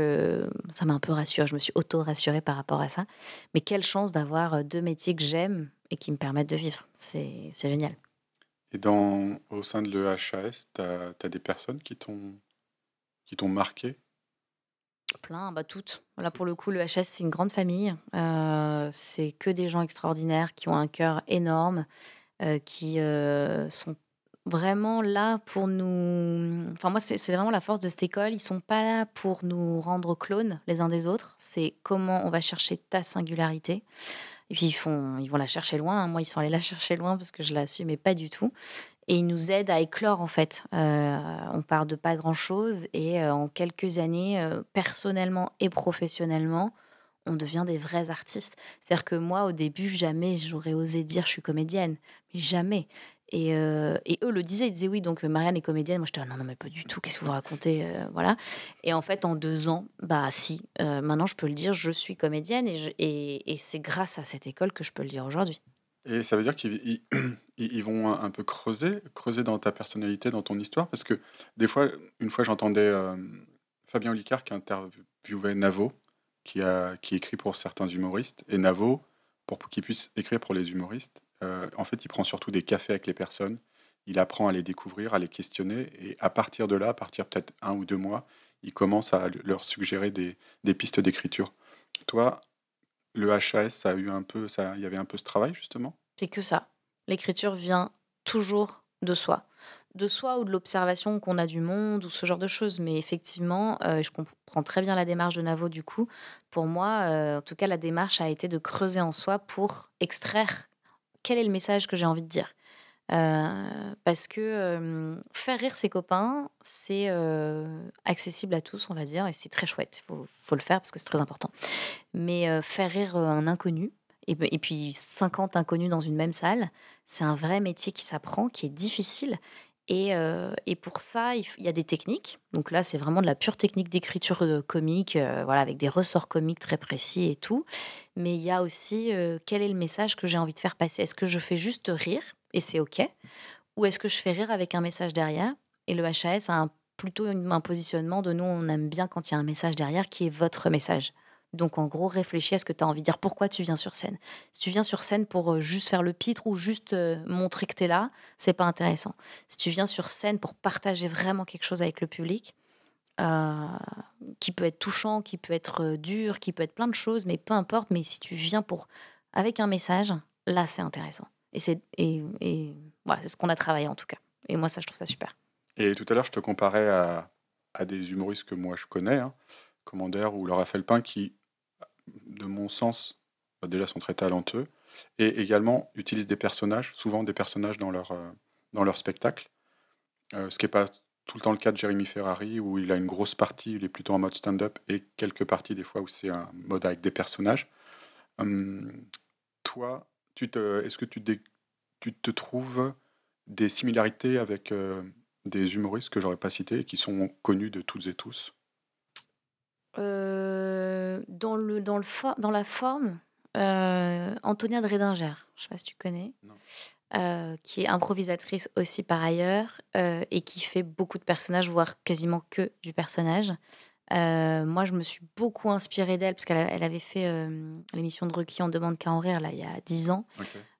ça m'a un peu rassurée, je me suis auto-rassurée par rapport à ça. Mais quelle chance d'avoir deux métiers que j'aime et qui me permettent de vivre. C'est génial. Et dans, au sein de l'EHAS, tu as, as, des personnes qui t'ont marqué? Plein, bah toutes. Là, pour le coup, le HS, c'est une grande famille. Euh, c'est que des gens extraordinaires qui ont un cœur énorme, euh, qui euh, sont vraiment là pour nous. Enfin, moi, c'est vraiment la force de cette école. Ils sont pas là pour nous rendre clones les uns des autres. C'est comment on va chercher ta singularité. Et puis, ils, font, ils vont la chercher loin. Moi, ils sont allés la *laughs* chercher loin parce que je l'assumais pas du tout et il nous aide à éclore en fait. Euh, on part de pas grand-chose et euh, en quelques années, euh, personnellement et professionnellement, on devient des vrais artistes. C'est-à-dire que moi, au début, jamais j'aurais osé dire je suis comédienne, mais jamais. Et, eux le disaient, ils disaient oui, donc Marianne est comédienne. Moi, j'étais non, non, mais pas du tout, qu'est-ce que vous racontez Voilà. Et en fait, en deux ans, bah si, maintenant je peux le dire, je suis comédienne et c'est grâce à cette école que je peux le dire aujourd'hui. Et ça veut dire qu'ils ils, *clears throat* vont un peu creuser, creuser dans ta personnalité, dans ton histoire, parce que des fois, une fois j'entendais euh, Fabien Olicard qui interviewait Navo, qui, a, qui écrit pour certains humoristes, et Navo, pour qu'il puisse écrire pour les humoristes, euh, en fait, il prend surtout des cafés avec les personnes, il apprend à les découvrir, à les questionner, et à partir de là, à partir peut-être un ou deux mois, il commence à leur suggérer des, des pistes d'écriture. Toi, le HAS, ça a eu un peu, ça, il y avait un peu ce travail justement? C'est que ça. L'écriture vient toujours de soi, de soi ou de l'observation qu'on a du monde ou ce genre de choses. Mais effectivement, euh, je comprends très bien la démarche de Navo du coup. Pour moi, euh, en tout cas, la démarche a été de creuser en soi pour extraire quel est le message que j'ai envie de dire. Euh, parce que faire rire ses copains, c'est accessible à tous, on va dire, et c'est très chouette. Il faut, le faire parce que c'est très important. Mais faire rire un inconnu, et, et, puis 50 inconnus dans une même salle, c'est un vrai métier qui s'apprend, qui est difficile. Et, et, pour ça, il, y a des techniques. Donc là, c'est vraiment de la pure technique d'écriture comique, voilà, avec des ressorts comiques très précis et tout. Mais il y a aussi quel est le message que j'ai envie de faire passer? Est-ce que je fais juste rire et c'est OK? Ou est-ce que je fais rire avec un message derrière? Et le HAS a plutôt un positionnement de nous, on aime bien quand il y a un message derrière qui est votre message. Donc en gros, réfléchis à ce que tu as envie de dire, pourquoi tu viens sur scène? Si tu viens sur scène pour euh, juste faire le pitre ou juste euh, montrer que tu es là, c'est pas intéressant. Si tu viens sur scène pour partager vraiment quelque chose avec le public, euh, qui peut être touchant, qui peut être dur, qui peut être plein de choses, mais peu importe, mais si tu viens pour avec un message, là c'est intéressant. Et c'est et, et voilà, c'est ce qu'on a travaillé en tout cas. Et moi ça je trouve ça super. Et tout à l'heure, je te comparais à, à des humoristes que moi je connais, hein, Commander ou Laura Felpin, qui, de mon sens, déjà sont très talentueux et également utilisent des personnages, souvent des personnages dans leur, euh, dans leur spectacle. Euh, ce qui n'est pas tout le temps le cas de Jérémy Ferrari, où il a une grosse partie, il est plutôt en mode stand-up, et quelques parties des fois où c'est un mode avec des personnages. Hum, toi, tu te, est-ce que tu, dé- tu te trouves des similarités avec euh, des humoristes que j'aurais pas cités qui sont connus de toutes et tous? Euh, dans, le, dans, le dans la forme, euh, Antonia Dredinger, je sais pas si tu connais, euh, qui est improvisatrice aussi par ailleurs et qui fait beaucoup de personnages, voire quasiment que du personnage. Moi, je me suis beaucoup inspirée d'elle parce qu'elle elle avait fait l'émission de Ruki en demande qu'à en rire là, il y a 10 ans.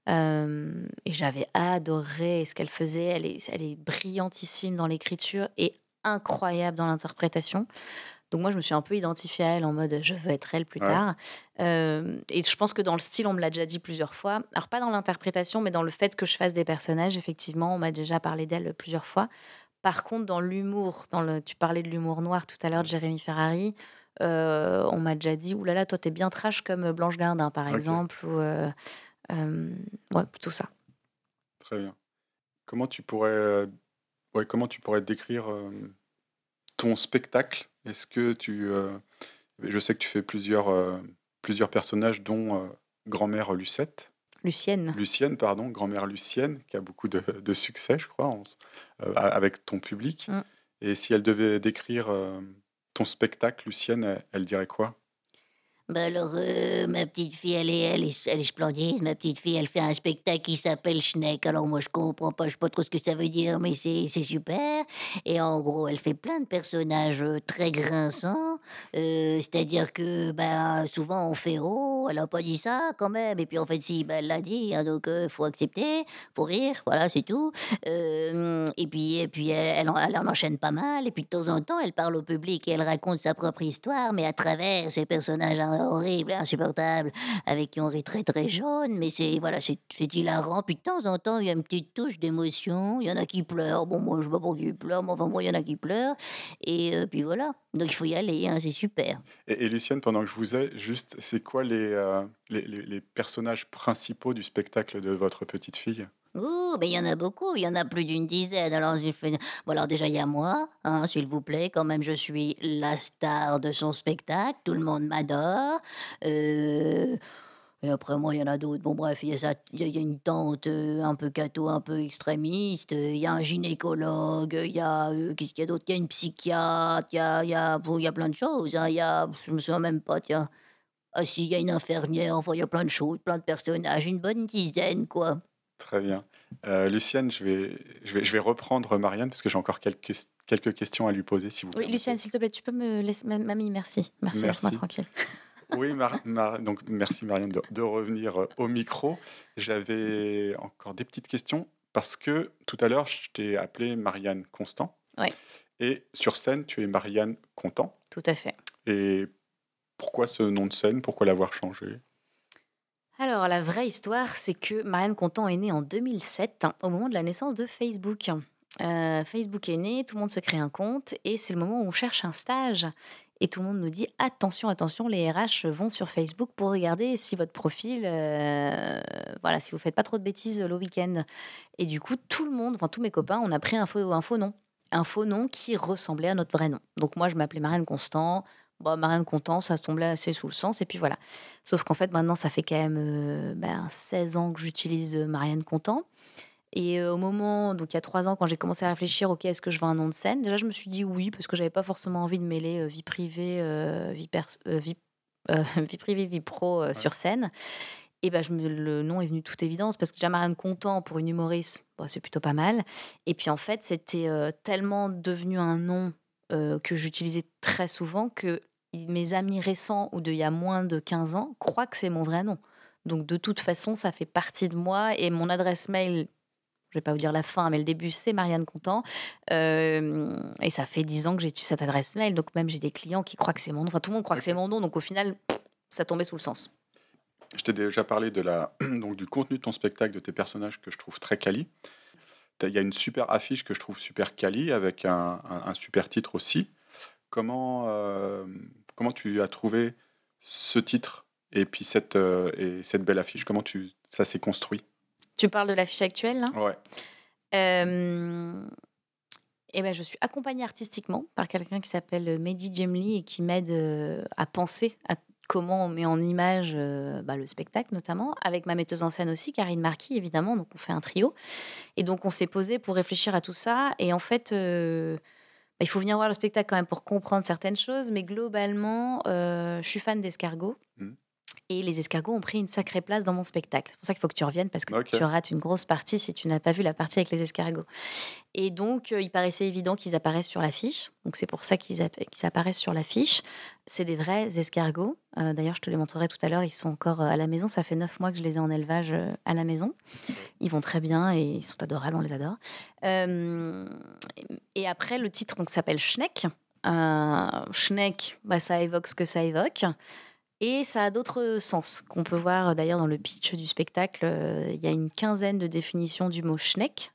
Euh, et j'avais adoré ce qu'elle faisait. Elle est, elle est brillantissime dans l'écriture et incroyable dans l'interprétation. Donc moi, je me suis un peu identifiée à elle en mode je veux être elle plus Ouais. tard. Euh, et je pense que dans le style, on me l'a déjà dit plusieurs fois. Alors pas dans l'interprétation, mais dans le fait que je fasse des personnages. Effectivement, on m'a déjà parlé d'elle plusieurs fois. Par contre, dans l'humour, dans le, tu parlais de l'humour noir tout à l'heure de Jérémy Ferrari. euh, on m'a déjà dit, oulala, toi t'es bien trash comme Blanche Gardin par exemple, ou euh, euh, ouais, plutôt ça. Très bien. Comment tu pourrais, euh, ouais, comment tu pourrais décrire euh, ton spectacle Est-ce que tu, euh, je sais que tu fais plusieurs, euh, plusieurs personnages, dont euh, grand-mère Lucette, Lucienne. Lucienne, pardon, grand-mère Lucienne, qui a beaucoup de, de succès, je crois, en- avec ton public. Mm. Et si elle devait décrire ton spectacle, Lucienne, elle, elle dirait quoi? Bah alors, euh, ma petite fille, elle est, elle, est, elle est splendide. Ma petite fille, elle fait un spectacle qui s'appelle Schneck. Alors moi, je comprends pas, je sais pas trop ce que ça veut dire, mais c'est super. Et en gros, elle fait plein de personnages euh, très grinçants. Euh, C'est-à-dire que bah, souvent, on fait « Oh, elle a pas dit ça quand même ». Et puis en fait, si, bah, elle l'a dit, hein, donc euh, faut accepter, faut rire, voilà, c'est tout. Euh, et puis, et puis elle, elle en, enchaîne pas mal. Et puis de temps en temps, elle parle au public et elle raconte sa propre histoire, mais à travers ces personnages hein, horribles, insupportables, avec qui on rit très très jaune. Mais c'est voilà, c'est hilarant. Puis de temps en temps, il y a une petite touche d'émotion. Il y en a qui pleurent. Bon, moi, je sais pas pourquoi ils pleurent, mais enfin, bon, il y en a qui pleurent. Et puis voilà. Donc il faut y aller, hein, c'est super. et, et Lucienne, pendant que je vous ai, juste, c'est quoi les, euh, les, les- les personnages principaux du spectacle de votre petite fille? Ouh, mais il y en a beaucoup, il y en a plus d'une dizaine. Alors, bon, alors déjà, il y a moi, hein, s'il vous plaît. Quand même, je suis la star de son spectacle. Tout le monde m'adore. Euh, Et après, moi, il y en a d'autres. Bon, bref, il y, a ça- il y a- une tante euh, un peu catho, un peu extrémiste. euh, Il y a un gynécologue. Il y a... euh, Qu'est-ce qu'il y a d'autre Il y a une psychiatre. Il y a, il y a, bon, il y a plein de choses. hein, Il y a... Je me souviens même pas, tiens. Ah si, il y a une infirmière. Enfin, il y a plein de choses, plein de personnages. Une bonne dizaine, quoi. Très bien. Euh, Lucienne, je vais, je, vais, je vais reprendre Marianne parce que j'ai encore quelques, quelques questions à lui poser, si vous Oui. Lucienne, s'il te plaît, tu peux me laisser. ma- Mamie, merci. Merci, Merci. laisse-moi tranquille. Oui, Mar- Mar- donc merci Marianne de, de revenir euh, au micro. J'avais encore des petites questions parce que tout à l'heure, je t'ai appelé Marianne Constant. Ouais. Et sur scène, tu es Marianne Contant. Tout à fait. Et pourquoi ce nom de scène? Pourquoi l'avoir changé? Alors, la vraie histoire, c'est que Marianne Contant est née en 2007, hein, au moment de la naissance de Facebook. Euh, Facebook est né, tout le monde se crée un compte, et c'est le moment où on cherche un stage. Et tout le monde nous dit attention, attention, les RH vont sur Facebook pour regarder si votre profil, euh, voilà, si vous faites pas trop de bêtises le week-end. Et du coup, tout le monde, enfin tous mes copains, on a pris un faux, nom, un faux nom qui ressemblait à notre vrai nom. Donc moi, je m'appelais Marianne Constant. Bon, Marianne Contant, ça se tombait assez sous le sens, et puis voilà. Sauf qu'en fait, maintenant, ça fait quand même euh, ben, 16 ans que j'utilise euh, Marianne Contant. Et euh, au moment, donc il y a trois ans, quand j'ai commencé à réfléchir, ok, est-ce que je veux un nom de scène? Déjà, je me suis dit oui, parce que j'avais pas forcément envie de mêler euh, vie privée, euh, vie, vie, *laughs* vie privée, vie pro sur scène. Et ben, je me, le nom est venu de toute évidence parce que déjà Marianne Content pour une humoriste, bah, c'est plutôt pas mal. Et puis en fait, c'était tellement devenu un nom que j'utilisais très souvent que mes amis récents ou d'il y a moins de 15 ans croient que c'est mon vrai nom. Donc de toute façon, ça fait partie de moi et mon adresse mail, je vais pas vous dire la fin, mais le début, c'est Marianne Content. Euh, et ça fait 10 ans que j'ai cette adresse mail, donc même j'ai des clients qui croient que c'est mon nom. Enfin, tout le monde croit que c'est mon nom, donc au final, ça tombait sous le sens. Je t'ai déjà parlé de la, *clears throat* donc, du contenu de ton spectacle, de tes personnages que je trouve très quali. Il y a une super affiche que je trouve super quali avec un, un, super titre aussi. Comment, euh, comment tu as trouvé ce titre et puis cette, euh, et cette belle affiche? Comment tu, ça s'est construit? Tu parles de l'affiche actuelle là Ouais. Euh, eh ben, je suis accompagnée artistiquement par quelqu'un qui s'appelle Mehdi Jemli et qui m'aide à penser à comment on met en image euh, bah, le spectacle notamment, avec ma metteuse en scène aussi, Karine Marquis évidemment, donc on fait un trio. Et donc on s'est posé pour réfléchir à tout ça, et en fait, euh, bah, il faut venir voir le spectacle quand même pour comprendre certaines choses, mais globalement, euh, je suis fan d'escargots. Mmh. Et les escargots ont pris une sacrée place dans mon spectacle. C'est pour ça qu'il faut que tu reviennes parce que tu rates une grosse partie si tu n'as pas vu la partie avec les escargots. Et donc, euh, il paraissait évident qu'ils apparaissent sur l'affiche. Donc, c'est pour ça qu'ils apparaissent sur l'affiche. C'est des vrais escargots. Euh, d'ailleurs, je te les montrerai tout à l'heure. Ils sont encore euh, à la maison. Ça fait neuf mois que je les ai en élevage à la maison. Ils vont très bien et ils sont adorables. On les adore. et après, le titre s'appelle Schneck. Schneck, bah, ça évoque ce que ça évoque. Et ça a d'autres sens qu'on peut voir d'ailleurs dans le pitch du spectacle. Euh, il y a une quinzaine de définitions du mot schneck.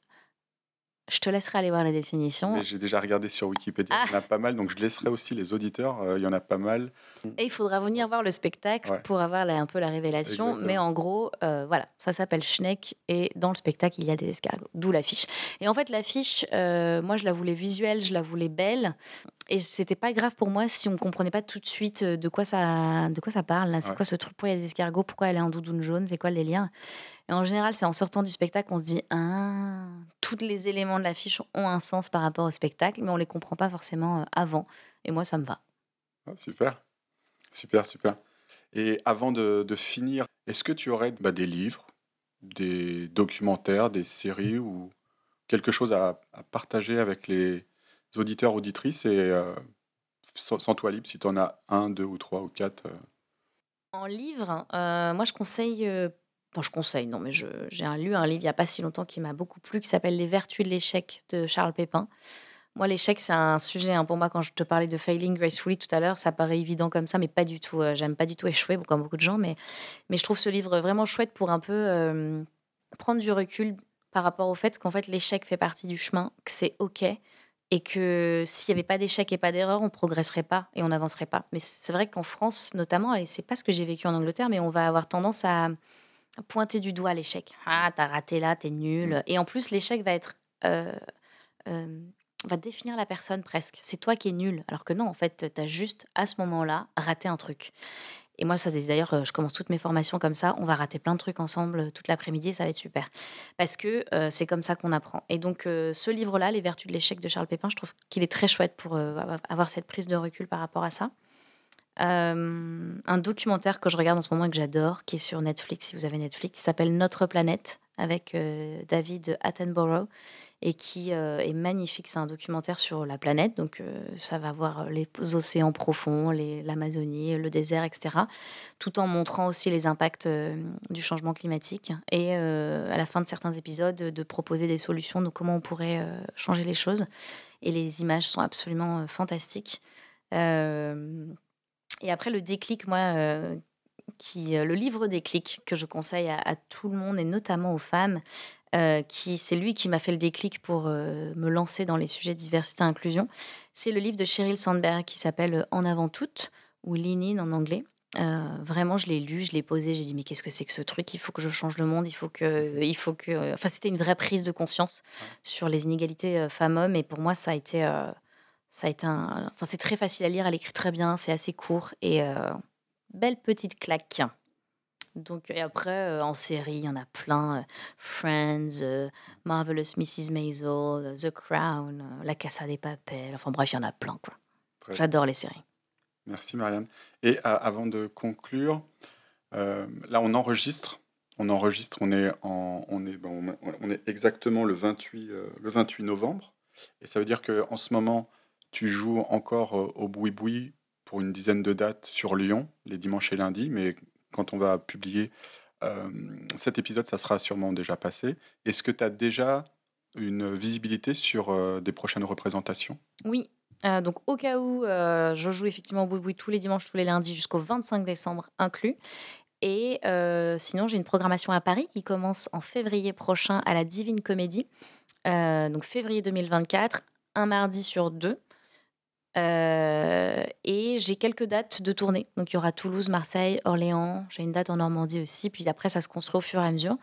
Je te laisserai aller voir la définition. J'ai déjà regardé sur Wikipédia, il y en a ah. pas mal, donc je laisserai aussi les auditeurs, euh, il y en a pas mal. Et il faudra venir voir le spectacle pour avoir un peu la révélation. Mais en gros, euh, voilà, ça s'appelle Schneck et dans le spectacle, il y a des escargots, d'où l'affiche. Et en fait, l'affiche, moi, je la voulais visuelle, je la voulais belle. Et c'était pas grave pour moi si on comprenait pas tout de suite de quoi ça, de quoi ça parle. C'est quoi ce truc? Pourquoi il y a des escargots? Pourquoi elle est en doudoune jaune? C'est quoi le délire? Et en général, c'est en sortant du spectacle qu'on se dit Ah, tous les éléments de l'affiche ont un sens par rapport au spectacle, mais on les comprend pas forcément avant. Et moi, ça me va. Ah, super, super, super. Et avant de, de finir, est-ce que tu aurais bah, des livres, des documentaires, des séries ou quelque chose à, à partager avec les auditeurs, auditrices et euh, sans, toi libre si tu en as un, deux ou trois ou quatre. Euh? En livre, euh, moi je conseille. Je conseille, non, mais j'ai lu un livre il n'y a pas si longtemps qui m'a beaucoup plu, qui s'appelle Les Vertus de l'échec de Charles Pépin. Moi, l'échec, c'est un sujet, hein, pour moi, quand je te parlais de Failing Gracefully tout à l'heure, ça paraît évident comme ça, mais pas du tout. J'aime pas du tout échouer, comme beaucoup de gens, mais, mais je trouve ce livre vraiment chouette pour un peu prendre du recul par rapport au fait qu'en fait, l'échec fait partie du chemin, que c'est OK, et que s'il n'y avait pas d'échec et pas d'erreur, on progresserait pas et on n'avancerait pas. Mais c'est vrai qu'en France, notamment, et c'est pas ce que j'ai vécu en Angleterre, mais on va avoir tendance à pointer du doigt l'échec. Ah, t'as raté là, t'es nul. Mmh. Et en plus, l'échec va être euh, euh, va définir la personne presque. C'est toi qui es nul, alors que non, en fait, t'as juste à ce moment-là raté un truc. Et moi, ça, d'ailleurs, euh, je commence toutes mes formations comme ça. On va rater plein de trucs ensemble toute l'après-midi ça va être super. Parce que euh, c'est comme ça qu'on apprend. Et donc, ce livre-là, Les Vertus de l'échec de Charles Pépin, je trouve qu'il est très chouette pour avoir cette prise de recul par rapport à ça. Un documentaire que je regarde en ce moment et que j'adore, qui est sur Netflix, si vous avez Netflix, qui s'appelle Notre planète, avec David Attenborough et qui euh, est magnifique. C'est un documentaire sur la planète, donc euh, ça va voir les océans profonds, l'Amazonie, le désert, etc. Tout en montrant aussi les impacts euh, du changement climatique et à la fin de certains épisodes de proposer des solutions, de comment on pourrait changer les choses. Et les images sont absolument fantastiques. Et après le déclic, moi, qui, le livre déclic que je conseille à, à, tout le monde et notamment aux femmes, euh, qui c'est lui qui m'a fait le déclic pour euh, me lancer dans les sujets de diversité et inclusion. C'est le livre de Sheryl Sandberg qui s'appelle En avant toute ou Lean In en anglais. Euh, vraiment, je l'ai lu, je l'ai posé, j'ai dit mais qu'est-ce que c'est que ce truc? Il faut que je change le monde, il faut que, il faut que. Enfin, c'était une vraie prise de conscience sur les inégalités femmes-hommes et pour moi, ça a été, ça a été un. Enfin, c'est très facile à lire, elle écrit très bien, c'est assez court et belle petite claque. Donc, et après, euh, en série, il y en a plein. Euh, Friends, euh, Marvelous Mrs. Maisel, The Crown, La Casa des Papels. Enfin bref, il y en a plein. J'adore les séries. Merci Marianne. Et avant de conclure, Euh, là, on enregistre. On enregistre. On est, en, on est, bon, on est exactement le 28, euh, le 28 novembre. Et ça veut dire qu'en ce moment, tu joues encore euh, au boui-boui pour une dizaine de dates sur Lyon, les dimanches et lundis. Mais quand on va publier euh, cet épisode, ça sera sûrement déjà passé. Est-ce que tu as déjà une visibilité sur euh, des prochaines représentations? Oui. Donc, au cas où, je joue effectivement au boui-boui tous les dimanches, tous les lundis jusqu'au 25 décembre inclus. Et sinon, j'ai une programmation à Paris qui commence en février prochain à la Divine Comédie. Donc, février 2024, un mardi sur deux. Euh, et j'ai quelques dates de tournée. Donc, il y aura Toulouse, Marseille, Orléans. J'ai une date en Normandie aussi. Puis après, ça se construit au fur et à mesure.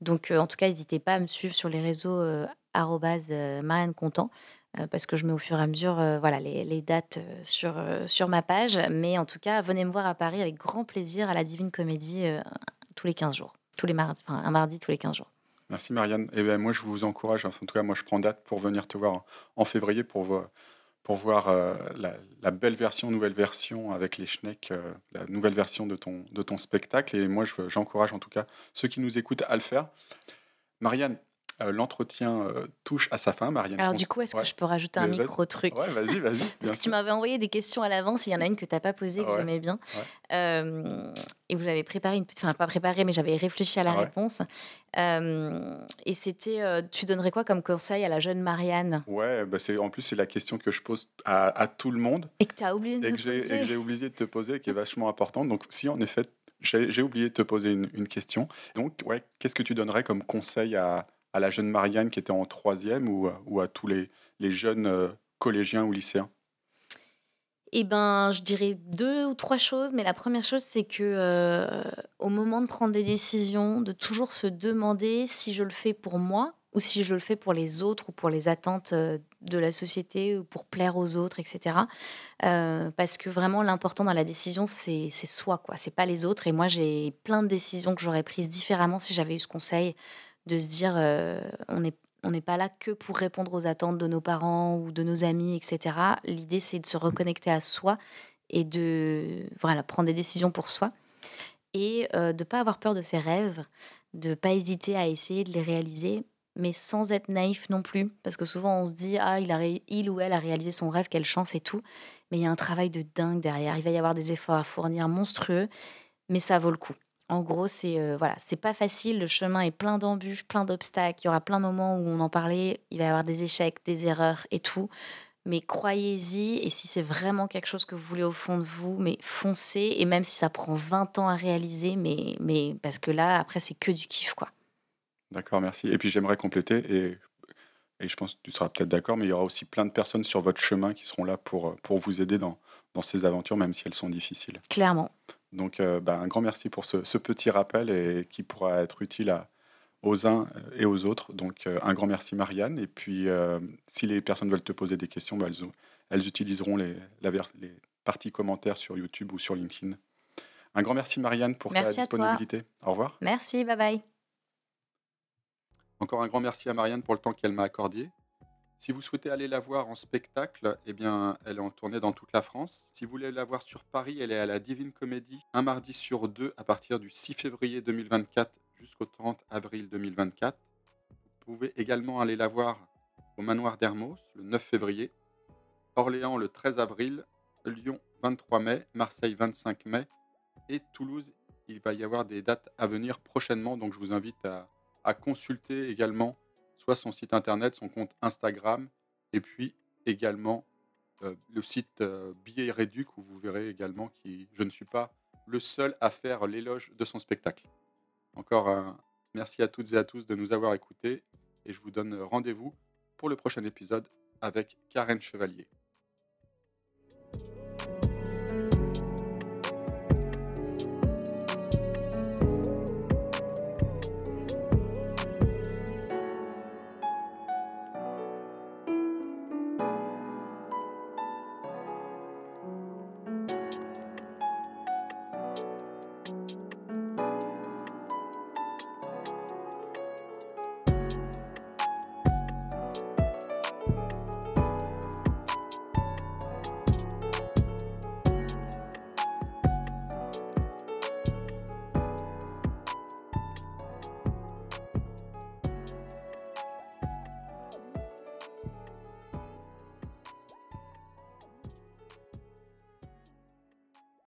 Donc, euh, en tout cas, n'hésitez pas à me suivre sur les réseaux euh, euh, Marianne parce que je mets au fur et à mesure voilà, les, dates sur, sur ma page. Mais en tout cas, venez me voir à Paris avec grand plaisir à la Divine Comédie tous les 15 jours. Tous les mardis, enfin, un mardi tous les 15 jours. Merci Marianne. Et ben moi, je vous encourage. En tout cas, moi, je prends date pour venir te voir en février pour voir, pour voir euh, la, belle version, nouvelle version avec les Schneck, euh, la nouvelle version de ton, de ton spectacle. Et moi, je- j'encourage en tout cas ceux qui nous écoutent à le faire. Marianne, euh, l'entretien euh, touche à sa fin. Marianne, Alors, du coup, est-ce ouais. que je peux rajouter un micro-truc Ouais, vas-y, vas-y. *laughs* Parce que tu m'avais envoyé des questions à l'avance, il y en a une que tu n'as pas posée, que Ouais. j'aimais bien. Euh, et vous avez préparé une. Enfin, pas préparé, mais j'avais réfléchi à la Ah réponse. Et c'était tu donnerais quoi comme conseil à la jeune Marianne? Ouais, bah en plus, c'est la question que je pose à, à tout le monde Et que tu as oublié de et me j'ai, et poser que j'ai oublié de te poser, qui est vachement importante. Donc, si en effet, j'ai, j'ai oublié de te poser une, une question. Donc, ouais, qu'est-ce que tu donnerais comme conseil à, à la jeune Marianne qui était en troisième ou, ou à tous les, jeunes euh, collégiens ou lycéens Eh ben, je dirais deux ou trois choses, mais la première chose, c'est que euh, au moment de prendre des décisions, de toujours se demander si je le fais pour moi ou si je le fais pour les autres ou pour les attentes euh, de la société ou pour plaire aux autres, etc. Parce que vraiment, l'important dans la décision, c'est soi, quoi. C'est pas les autres. Et moi, j'ai plein de décisions que j'aurais prises différemment si j'avais eu ce conseil de se dire, euh, on n'est on n'est pas là que pour répondre aux attentes de nos parents ou de nos amis, etc. L'idée, c'est de se reconnecter à soi et de voilà, prendre des décisions pour soi. Et euh, de ne pas avoir peur de ses rêves, de ne pas hésiter à essayer de les réaliser, mais sans être naïf non plus. Parce que souvent, on se dit, ah, il, a il ou elle a réalisé son rêve, quelle chance et tout. Mais il y a un travail de dingue derrière. Il va y avoir des efforts à fournir monstrueux, mais ça vaut le coup. En gros, c'est euh, voilà, c'est pas facile. Le chemin est plein d'embûches, plein d'obstacles. Il y aura plein de moments où on en parlait. Il va y avoir des échecs, des erreurs et tout. Mais croyez-y. Et si c'est vraiment quelque chose que vous voulez au fond de vous, mais foncez. Et même si ça prend 20 ans à réaliser, mais, mais parce que là, après, c'est que du kiff, quoi. D'accord, merci. Et puis, j'aimerais compléter, et, et je pense que tu seras peut-être d'accord, mais il y aura aussi plein de personnes sur votre chemin qui seront là pour, euh, pour vous aider dans, dans ces aventures, même si elles sont difficiles. Clairement. Donc, euh, bah, un grand merci pour ce, ce petit rappel et qui pourra être utile à, aux uns et aux autres. Donc, euh, un grand merci, Marianne. Et puis, euh, si les personnes veulent te poser des questions, bah, elles, ont- elles utiliseront les, la les parties commentaires sur YouTube ou sur LinkedIn. Un grand merci, Marianne, pour Merci ta à toi. disponibilité. Au revoir. Merci, bye bye. Encore un grand merci à Marianne pour le temps qu'elle m'a accordé. Si vous souhaitez aller la voir en spectacle, eh bien, elle est en tournée dans toute la France. Si vous voulez la voir sur Paris, elle est à la Divine Comédie, un mardi sur deux à partir du 6 février 2024 jusqu'au 30 avril 2024. Vous pouvez également aller la voir au Manoir d'Hermos le 9 février, Orléans le 13 avril, Lyon 23 mai, Marseille 25 mai et Toulouse. Il va y avoir des dates à venir prochainement, donc je vous invite à, à consulter également soit son site internet, son compte Instagram, et puis également euh, le site euh, Billet Réduc, où vous verrez également que je ne suis pas le seul à faire l'éloge de son spectacle. Encore un merci à toutes et à tous de nous avoir écoutés, et je vous donne rendez-vous pour le prochain épisode avec Karen Chevalier.